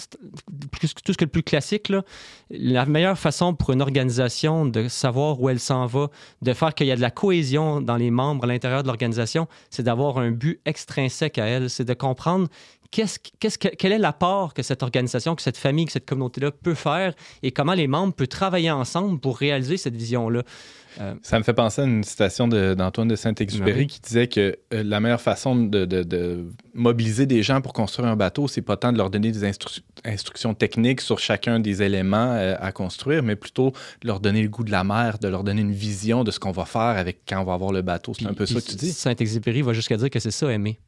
tout ce que le plus classique, là, la meilleure façon pour une organisation de savoir où elle s'en va, de faire qu'il y a de la cohésion dans les membres à l'intérieur de l'organisation, c'est d'avoir un but extrinsèque à elle, c'est de comprendre qu'est-ce, quel est l'apport que cette organisation, que cette famille, que cette communauté-là peut faire et comment les membres peuvent travailler ensemble pour réaliser cette vision-là? Euh, Ça me fait penser à une citation d'Antoine de, Saint-Exupéry qui disait que euh, la meilleure façon de, mobiliser des gens pour construire un bateau, c'est pas tant de leur donner des instructions techniques sur chacun des éléments euh, à construire, mais plutôt de leur donner le goût de la mer, de leur donner une vision de ce qu'on va faire avec quand on va avoir le bateau. C'est un peu ça que tu dis. Saint-Exupéry va jusqu'à dire que c'est ça, aimer.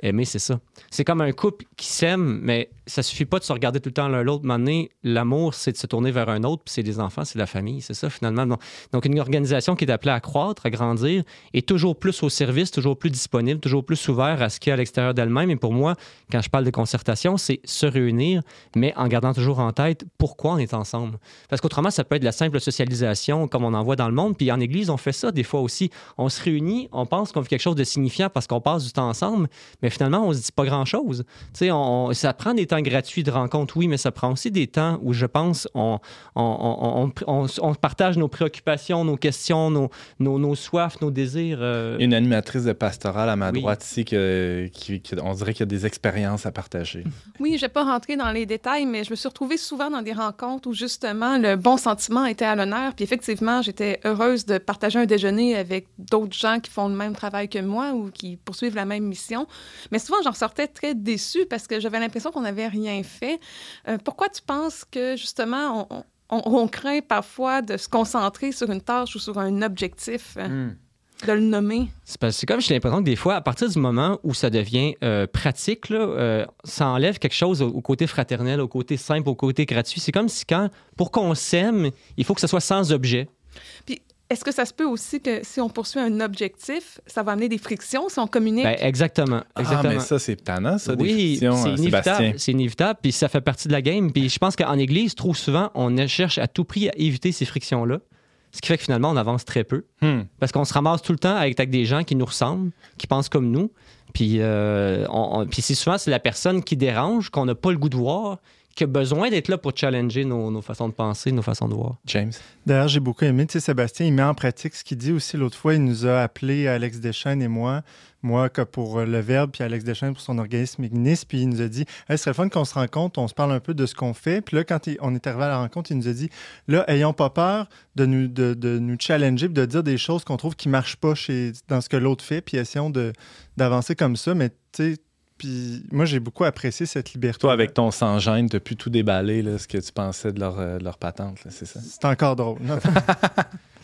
Aimer, c'est ça. C'est comme un couple qui s'aime, mais ça suffit pas de se regarder tout le temps l'un l'autre. donné, l'amour, c'est de se tourner vers un autre, puis c'est les enfants, c'est la famille, c'est ça finalement. Donc, une organisation qui est appelée à croître, à grandir, est toujours plus au service, toujours plus disponible, toujours plus ouvert à ce qu'il y a à l'extérieur d'elle-même. Et pour moi, quand je parle de concertation, c'est se réunir, mais en gardant toujours en tête pourquoi on est ensemble. Parce qu'autrement, ça peut être de la simple socialisation comme on en voit dans le monde. Puis en Église, on fait ça des fois aussi. On se réunit, on pense qu'on fait quelque chose de signifiant parce qu'on passe du temps ensemble, mais finalement, on se dit pas grand-chose. Tu sais, ça prend des temps gratuits de rencontre, oui, mais ça prend aussi des temps où je pense on, on, on partage nos préoccupations, nos questions, nos, nos, nos soifs, nos désirs. Euh. Une animatrice de pastorale à ma droite ici, qui, on dirait qu'il y a des expériences à partager. Oui, je ne vais pas rentrer dans les détails, mais je me suis retrouvée souvent dans des rencontres où justement le bon sentiment était à l'honneur. Puis effectivement, j'étais heureuse de partager un déjeuner avec d'autres gens qui font le même travail que moi ou qui poursuivent la même mission. Mais souvent, j'en sortais très déçue parce que j'avais l'impression qu'on n'avait rien fait. Euh, pourquoi tu penses que justement, on, craint parfois de se concentrer sur une tâche ou sur un objectif? Hmm de le nommer? C'est comme j'ai l'impression que des fois, à partir du moment où ça devient euh, pratique, euh, ça enlève quelque chose au, côté fraternel, au côté simple, au côté gratuit. C'est comme si quand, pour qu'on s'aime, il faut que ce soit sans objet. Puis est-ce que ça se peut aussi que si on poursuit un objectif, ça va amener des frictions si on communique? Ben, exactement, exactement. Ah, mais ça, c'est tannant, ça, des oui, frictions, c'est inévitable, c'est inévitable, puis ça fait partie de la game. Puis je pense qu'en Église, trop souvent, on cherche à tout prix à éviter ces frictions-là. Ce qui fait que finalement, on avance très peu. Hmm. Parce qu'on se ramasse tout le temps avec, des gens qui nous ressemblent, qui pensent comme nous. Puis, euh, puis c'est souvent c'est la personne qui dérange, qu'on n'a pas le goût de voir, qui a besoin d'être là pour challenger nos, façons de penser, nos façons de voir. James. D'ailleurs, j'ai beaucoup aimé, tu sais, Sébastien, il met en pratique ce qu'il dit aussi. L'autre fois, il nous a appelé, Alex Deschênes et moi, moi que pour euh, le Verbe, puis Alex Deschênes pour son organisme Ignis, puis il nous a dit hey, ce serait fun qu'on se rencontre, on se parle un peu de ce qu'on fait. Puis là, quand on est arrivé à la rencontre, il nous a dit là, ayons pas peur de nous, de, de nous challenger, puis de dire des choses qu'on trouve qui marchent pas chez, dans ce que l'autre fait, puis essayons d'avancer comme ça. Mais tu sais, puis moi, j'ai beaucoup apprécié cette liberté. Toi, avec ton sans-gêne, tu pu tout déballer, là, ce que tu pensais de leur, euh, leur patente, c'est ça? C'est encore drôle. Non,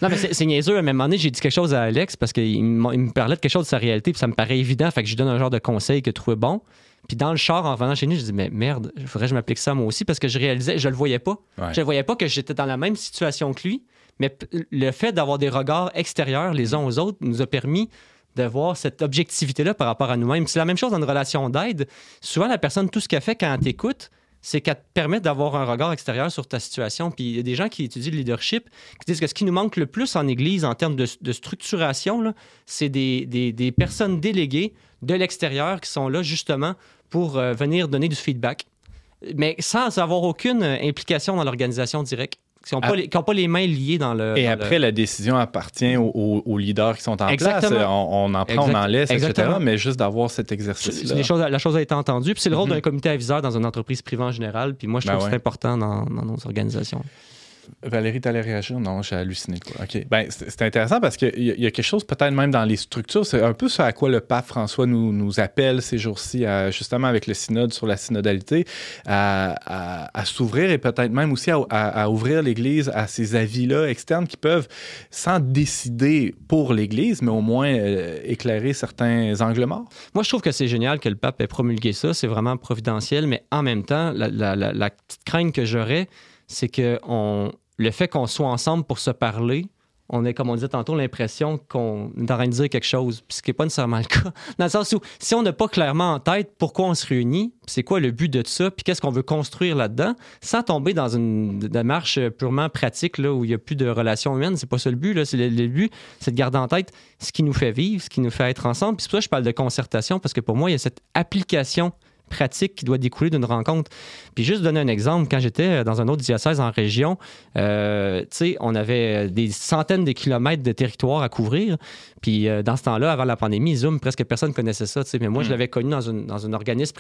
mais c'est niaiseux. À un moment donné, j'ai dit quelque chose à Alex parce qu'il me parlait de quelque chose de sa réalité, puis ça me paraît évident. Fait que je lui donne un genre de conseil que je trouvais bon. Puis dans le char, en revenant chez nous, je dis, mais merde, il faudrait que je m'applique ça moi aussi parce que je réalisais, je le voyais pas. Je ne voyais pas que j'étais dans la même situation que lui. Mais le fait d'avoir des regards extérieurs les uns aux autres nous a permis de voir cette objectivité-là par rapport à nous-mêmes. C'est la même chose dans une relation d'aide. Souvent, la personne, tout ce qu'elle fait quand elle t'écoute, c'est qu'elle te permet d'avoir un regard extérieur sur ta situation. Puis il y a des gens qui étudient le leadership qui disent que ce qui nous manque le plus en Église en termes de, structuration, c'est des, personnes déléguées de l'extérieur qui sont là justement pour euh, venir donner du feedback, mais sans avoir aucune implication dans l'organisation directe qui n'ont pas, les mains liées dans le. Et après, la décision appartient aux, leaders qui sont en place. On, en prend, on en laisse, etc. Mais juste d'avoir cet exercice-là. La chose a été entendue. Puis c'est le rôle mm-hmm. d'un comité aviseur dans une entreprise privée en général. Puis moi, je ben trouve que c'est important dans, dans nos organisations. Valérie, t'allais réagir? Non, j'ai halluciné. OK. Ben, c'est intéressant parce qu'il y, a quelque chose peut-être même dans les structures. C'est un peu ce à quoi le pape François nous, nous appelle ces jours-ci, justement avec le synode sur la synodalité, à, s'ouvrir et peut-être même aussi à, ouvrir l'Église à ces avis-là externes qui peuvent, sans décider pour l'Église, mais au moins euh, éclairer certains angles morts. Moi, je trouve que c'est génial que le pape ait promulgué ça. C'est vraiment providentiel, mais en même temps, la, la petite crainte que j'aurais, c'est que le fait qu'on soit ensemble pour se parler, on a, comme on disait tantôt, l'impression qu'on est en train de dire quelque chose, ce qui n'est pas nécessairement le cas. Dans le sens où, si on n'a pas clairement en tête pourquoi on se réunit, c'est quoi le but de ça, puis qu'est-ce qu'on veut construire là-dedans, sans tomber dans une démarche purement pratique là, où il n'y a plus de relations humaines, c'est pas ça le but. Là. Le, le, but, c'est de garder en tête ce qui nous fait vivre, ce qui nous fait être ensemble. Puis c'est pour ça que je parle de concertation, parce que pour moi, il y a cette application pratique qui doit découler d'une rencontre. Puis juste donner un exemple, quand j'étais dans un autre diocèse en région, euh, on avait des centaines de kilomètres de territoire à couvrir. Puis euh, dans ce temps-là, avant la pandémie, Zoom, presque personne ne connaissait ça. Mais moi, je hmm. l'avais connu dans, dans un organisme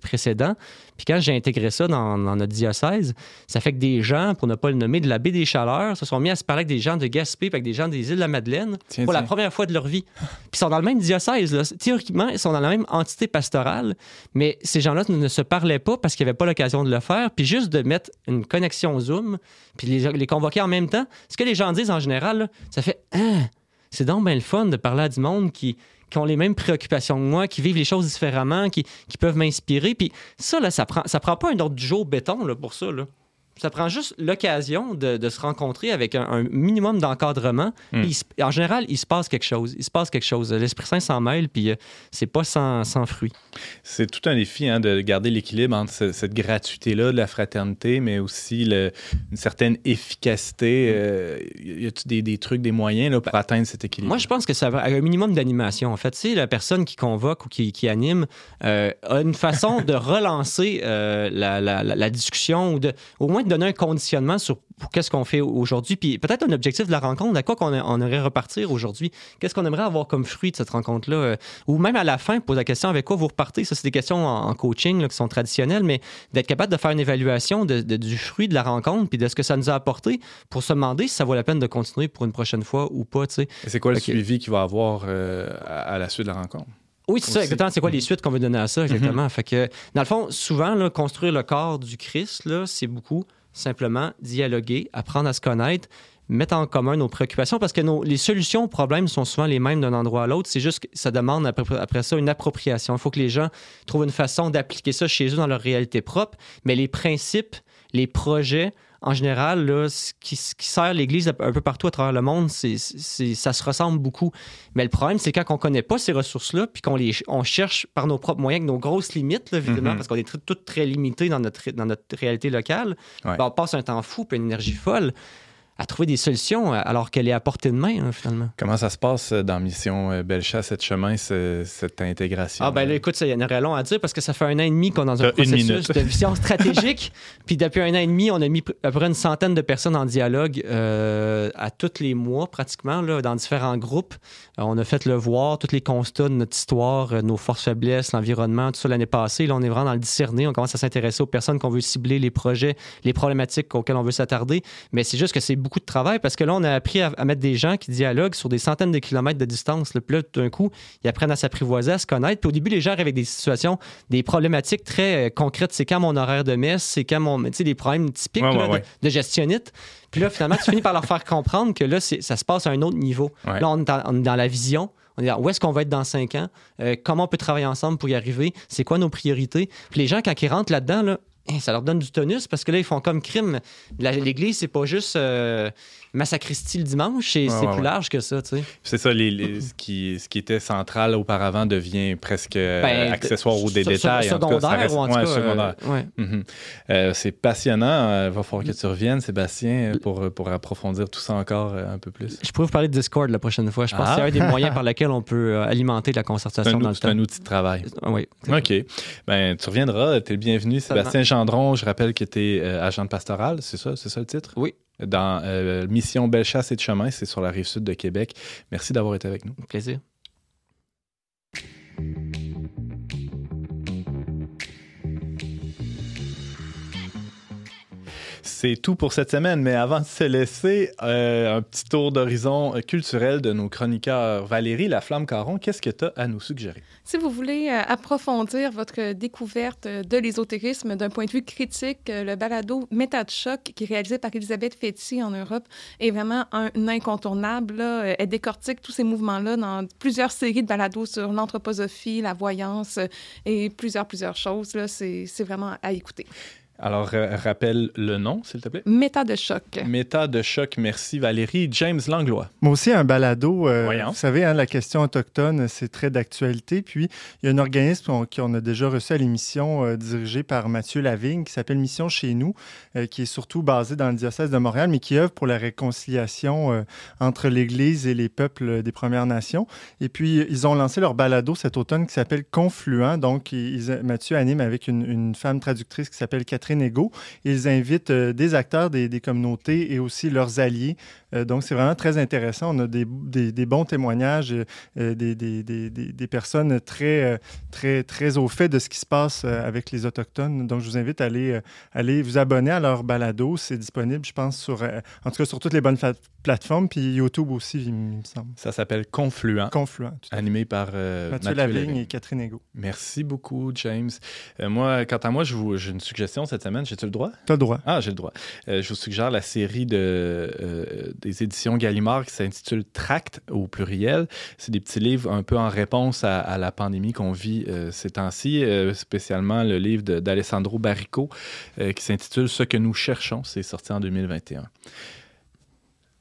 précédent. Puis quand j'ai intégré ça dans, notre diocèse, ça fait que des gens, pour ne pas le nommer, de la baie des Chaleurs, se sont mis à se parler avec des gens de Gaspé, avec des gens des îles de la Madeleine, pour la première fois de leur vie. Puis ils sont dans le même diocèse. Là. Théoriquement, ils sont dans la même entité pastorale, mais ces gens-là ne se parlaient pas parce qu'ils n'avaient pas l'occasion de le faire. Puis juste de mettre une connexion Zoom, puis les, convoquer en même temps, ce que les gens disent en général, ça fait hein, c'est donc bien le fun de parler à du monde qui, qui ont les mêmes préoccupations que moi, qui vivent les choses différemment, qui, peuvent m'inspirer. Puis ça, là, ça prend, prend pas un ordre du jour béton là, pour ça. Ça prend juste l'occasion de, se rencontrer avec un, minimum d'encadrement. Hmm. En général, il se passe quelque chose. Il se passe quelque chose. L'Esprit Saint s'en mêle, puis euh, c'est pas sans, sans fruit. C'est tout un défi hein, de garder l'équilibre entre cette gratuité-là de la fraternité, mais aussi une certaine efficacité. Euh, y a-t-il des, des, trucs, des moyens là, pour atteindre cet équilibre? Moi, je pense que ça va un minimum d'animation. En fait, si la personne qui convoque ou qui, qui anime euh, a une façon de relancer la, la, la, discussion ou de, au moins donner un conditionnement sur qu'est-ce qu'on fait aujourd'hui, puis peut-être un objectif de la rencontre, à quoi qu'on on aurait repartir aujourd'hui, qu'est-ce qu'on aimerait avoir comme fruit de cette rencontre-là, euh, ou même à la fin, poser la question avec quoi vous repartez? Ça, c'est des questions en, coaching qui sont traditionnelles, mais d'être capable de faire une évaluation du fruit de la rencontre, puis de ce que ça nous a apporté, pour se demander si ça vaut la peine de continuer pour une prochaine fois ou pas. Et c'est quoi le suivi qu'il va avoir euh, à la suite de la rencontre? Oui, c'est ça, exactement. C'est quoi les suites qu'on veut donner à ça, exactement? Mm-hmm. Fait que, dans le fond, souvent, là, construire le corps du Christ, là, c'est beaucoup simplement dialoguer, apprendre à se connaître, mettre en commun nos préoccupations parce que les solutions aux problèmes sont souvent les mêmes d'un endroit à l'autre. C'est juste que ça demande après, ça une appropriation. Il faut que les gens trouvent une façon d'appliquer ça chez eux dans leur réalité propre, mais les principes, les projets, en général, là, ce, qui, sert l'Église un peu partout à travers le monde, c'est, ça se ressemble beaucoup. Mais le problème, c'est quand on ne connaît pas ces ressources-là, puis qu'on les, on cherche par nos propres moyens, avec nos grosses limites, évidemment, mm-hmm. parce qu'on est toutes très limités dans notre, dans notre réalité locale, ben, on passe un temps fou et une énergie folle à trouver des solutions euh, alors qu'elle est à portée de main, hein, finalement. Comment ça se passe euh, dans Mission euh, Belchat, cette chemin, cette intégration? Ah, ben là, écoute, il y en aurait long à dire parce que ça fait un an et demi qu'on est dans un processus de vision stratégique. Puis depuis un an et demi, on a mis à peu près une centaine de personnes en dialogue à tous les mois, pratiquement, là, dans différents groupes. on a fait le voir, tous les constats de notre histoire, nos forces faiblesses, l'environnement, tout ça l'année passée. Là, on est vraiment dans le discerner. On commence à s'intéresser aux personnes qu'on veut cibler, les projets, les problématiques auxquelles on veut s'attarder. Mais c'est juste que c'est beaucoup de travail parce que là, on a appris à, mettre des gens qui dialoguent sur des centaines de kilomètres de distance. Puis là, tout d'un coup, ils apprennent à s'apprivoiser, à se connaître. Puis au début, les gens arrivent avec des situations, des problématiques très euh, concrètes. C'est quand mon horaire de messe, c'est quand mon. Tu sais, des problèmes typiques De, gestionnite. Puis là, finalement, tu finis par leur faire comprendre que là, ça se passe à un autre niveau. Là, on est, dans, la vision. On est où est-ce qu'on va être dans cinq ans? Euh, comment on peut travailler ensemble pour y arriver? C'est quoi nos priorités? Puis les gens, quand ils rentrent là-dedans, là, ça leur donne du tonus parce que là, ils font comme crime. L'Église, c'est pas juste euh, ma sacristie le dimanche, c'est plus large que ça, tu sais. C'est ça, les, ce, qui, ce qui était central auparavant devient presque euh, ben, accessoire ou des détails. Secondaire, ou en tout cas, secondaire. Euh, mhm. euh, c'est passionnant. Il va falloir que tu reviennes, Sébastien, pour, pour approfondir tout ça encore un peu plus. Je pourrais vous parler de Discord la prochaine fois. Je pense que c'est ah. un des moyens par lesquels on peut alimenter la concertation dans le temps. C'est un outil de travail. Oui. OK. Ben, tu reviendras. Tu es le bienvenu. Sébastien Gendron, je rappelle que tu es agent pastoral, c'est ça? C'est ça le titre? Oui dans euh, Mission Bellechasse et de Chemin. C'est sur la rive sud de Québec. Merci d'avoir été avec nous. Plaisir. C'est tout pour cette semaine, mais avant de se laisser, euh, un petit tour d'horizon culturel de nos chroniqueurs. Valérie La Flamme Caron, qu'est-ce que tu as à nous suggérer? Si vous voulez euh, approfondir votre découverte de l'ésotérisme d'un point de vue critique, euh, le balado Méta de choc, qui est réalisé par Elisabeth Fetty en Europe, est vraiment un incontournable. Là. Elle décortique tous ces mouvements-là dans plusieurs séries de balados sur l'anthroposophie, la voyance et plusieurs, plusieurs choses. C'est vraiment à écouter. Alors, rappelle le nom, s'il te plaît. Méta de choc. Méta de choc, merci Valérie. James Langlois. Moi aussi, un balado. Euh, vous savez, hein, la question autochtone, c'est très d'actualité. Puis, il y a un organisme qu'on a déjà reçu à l'émission euh, dirigé par Mathieu Lavigne qui s'appelle Mission chez nous, euh, qui est surtout basé dans le diocèse de Montréal, mais qui œuvre pour la réconciliation entre l'Église et les peuples des Premières Nations. Et puis, ils ont lancé leur balado cet automne qui s'appelle Confluent. Donc, Mathieu anime avec une, une femme traductrice qui s'appelle Catherine ils invitent euh, des acteurs des, communautés et aussi leurs alliés. Euh, donc, c'est vraiment très intéressant. On a des, bons témoignages, euh, des, personnes très, très, très au fait de ce qui se passe avec les Autochtones. Donc, je vous invite à aller, aller vous abonner à leur balado. C'est disponible, je pense, sur, en tout cas sur toutes les bonnes plateformes, puis YouTube aussi, il me semble. Ça s'appelle Confluent. Confluent. Animé par Mathieu, Lavigne et Catherine Ego. Merci beaucoup, James. moi, quant à moi, j'ai une suggestion cette semaine. J'ai-tu le droit? T'as le droit. Ah, j'ai le droit. Euh, je vous suggère la série de, euh, des éditions Gallimard qui s'intitule Tract au pluriel. C'est des petits livres un peu en réponse à, la pandémie qu'on vit euh, ces temps-ci, spécialement le livre d'Alessandro Barrico qui s'intitule Ce que nous cherchons. C'est sorti en 2021.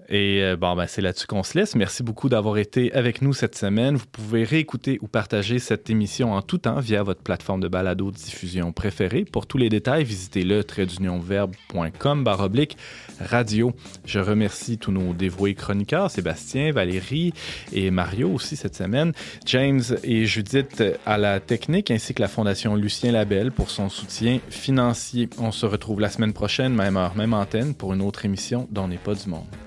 Et euh, bon, ben, c'est là-dessus qu'on se laisse. Merci beaucoup d'avoir été avec nous cette semaine. Vous pouvez réécouter ou partager cette émission en tout temps via votre plateforme de balado diffusion préférée. Pour tous les détails, visitez le tradeunionverbe.com baroblique radio. Je remercie tous nos dévoués chroniqueurs, Sébastien, Valérie et Mario aussi cette semaine, James et Judith à la technique, ainsi que la Fondation Lucien Labelle pour son soutien financier. On se retrouve la semaine prochaine, même heure, même antenne, pour une autre émission dont n'est pas du monde.